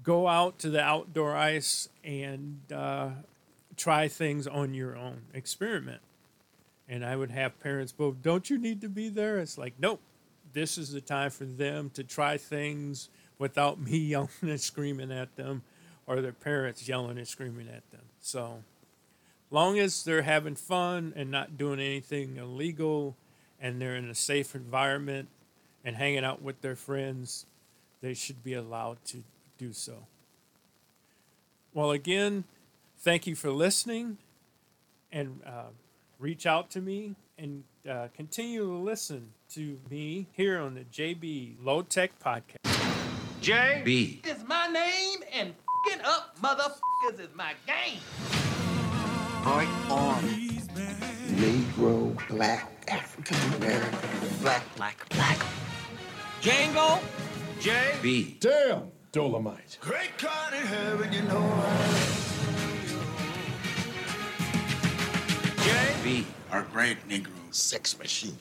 go out to the outdoor ice and uh, try things on your own, experiment. And I would have parents, well, don't you need to be there? It's like, nope, this is the time for them to try things without me yelling and screaming at them or their parents yelling and screaming at them. So, long as they're having fun and not doing anything illegal and they're in a safe environment and hanging out with their friends, they should be allowed to do so. Well, again, thank you for listening and uh, reach out to me and uh, continue to listen to me here on the Jaybee Low Tech Podcast. J. B. is my name and fing up motherfuckers is my game. Art on. Negro, black, African American. Black, black, black. Django. J. B. Damn, Dolomite. Great God in heaven, you know. J. B. Our great Negro sex machine.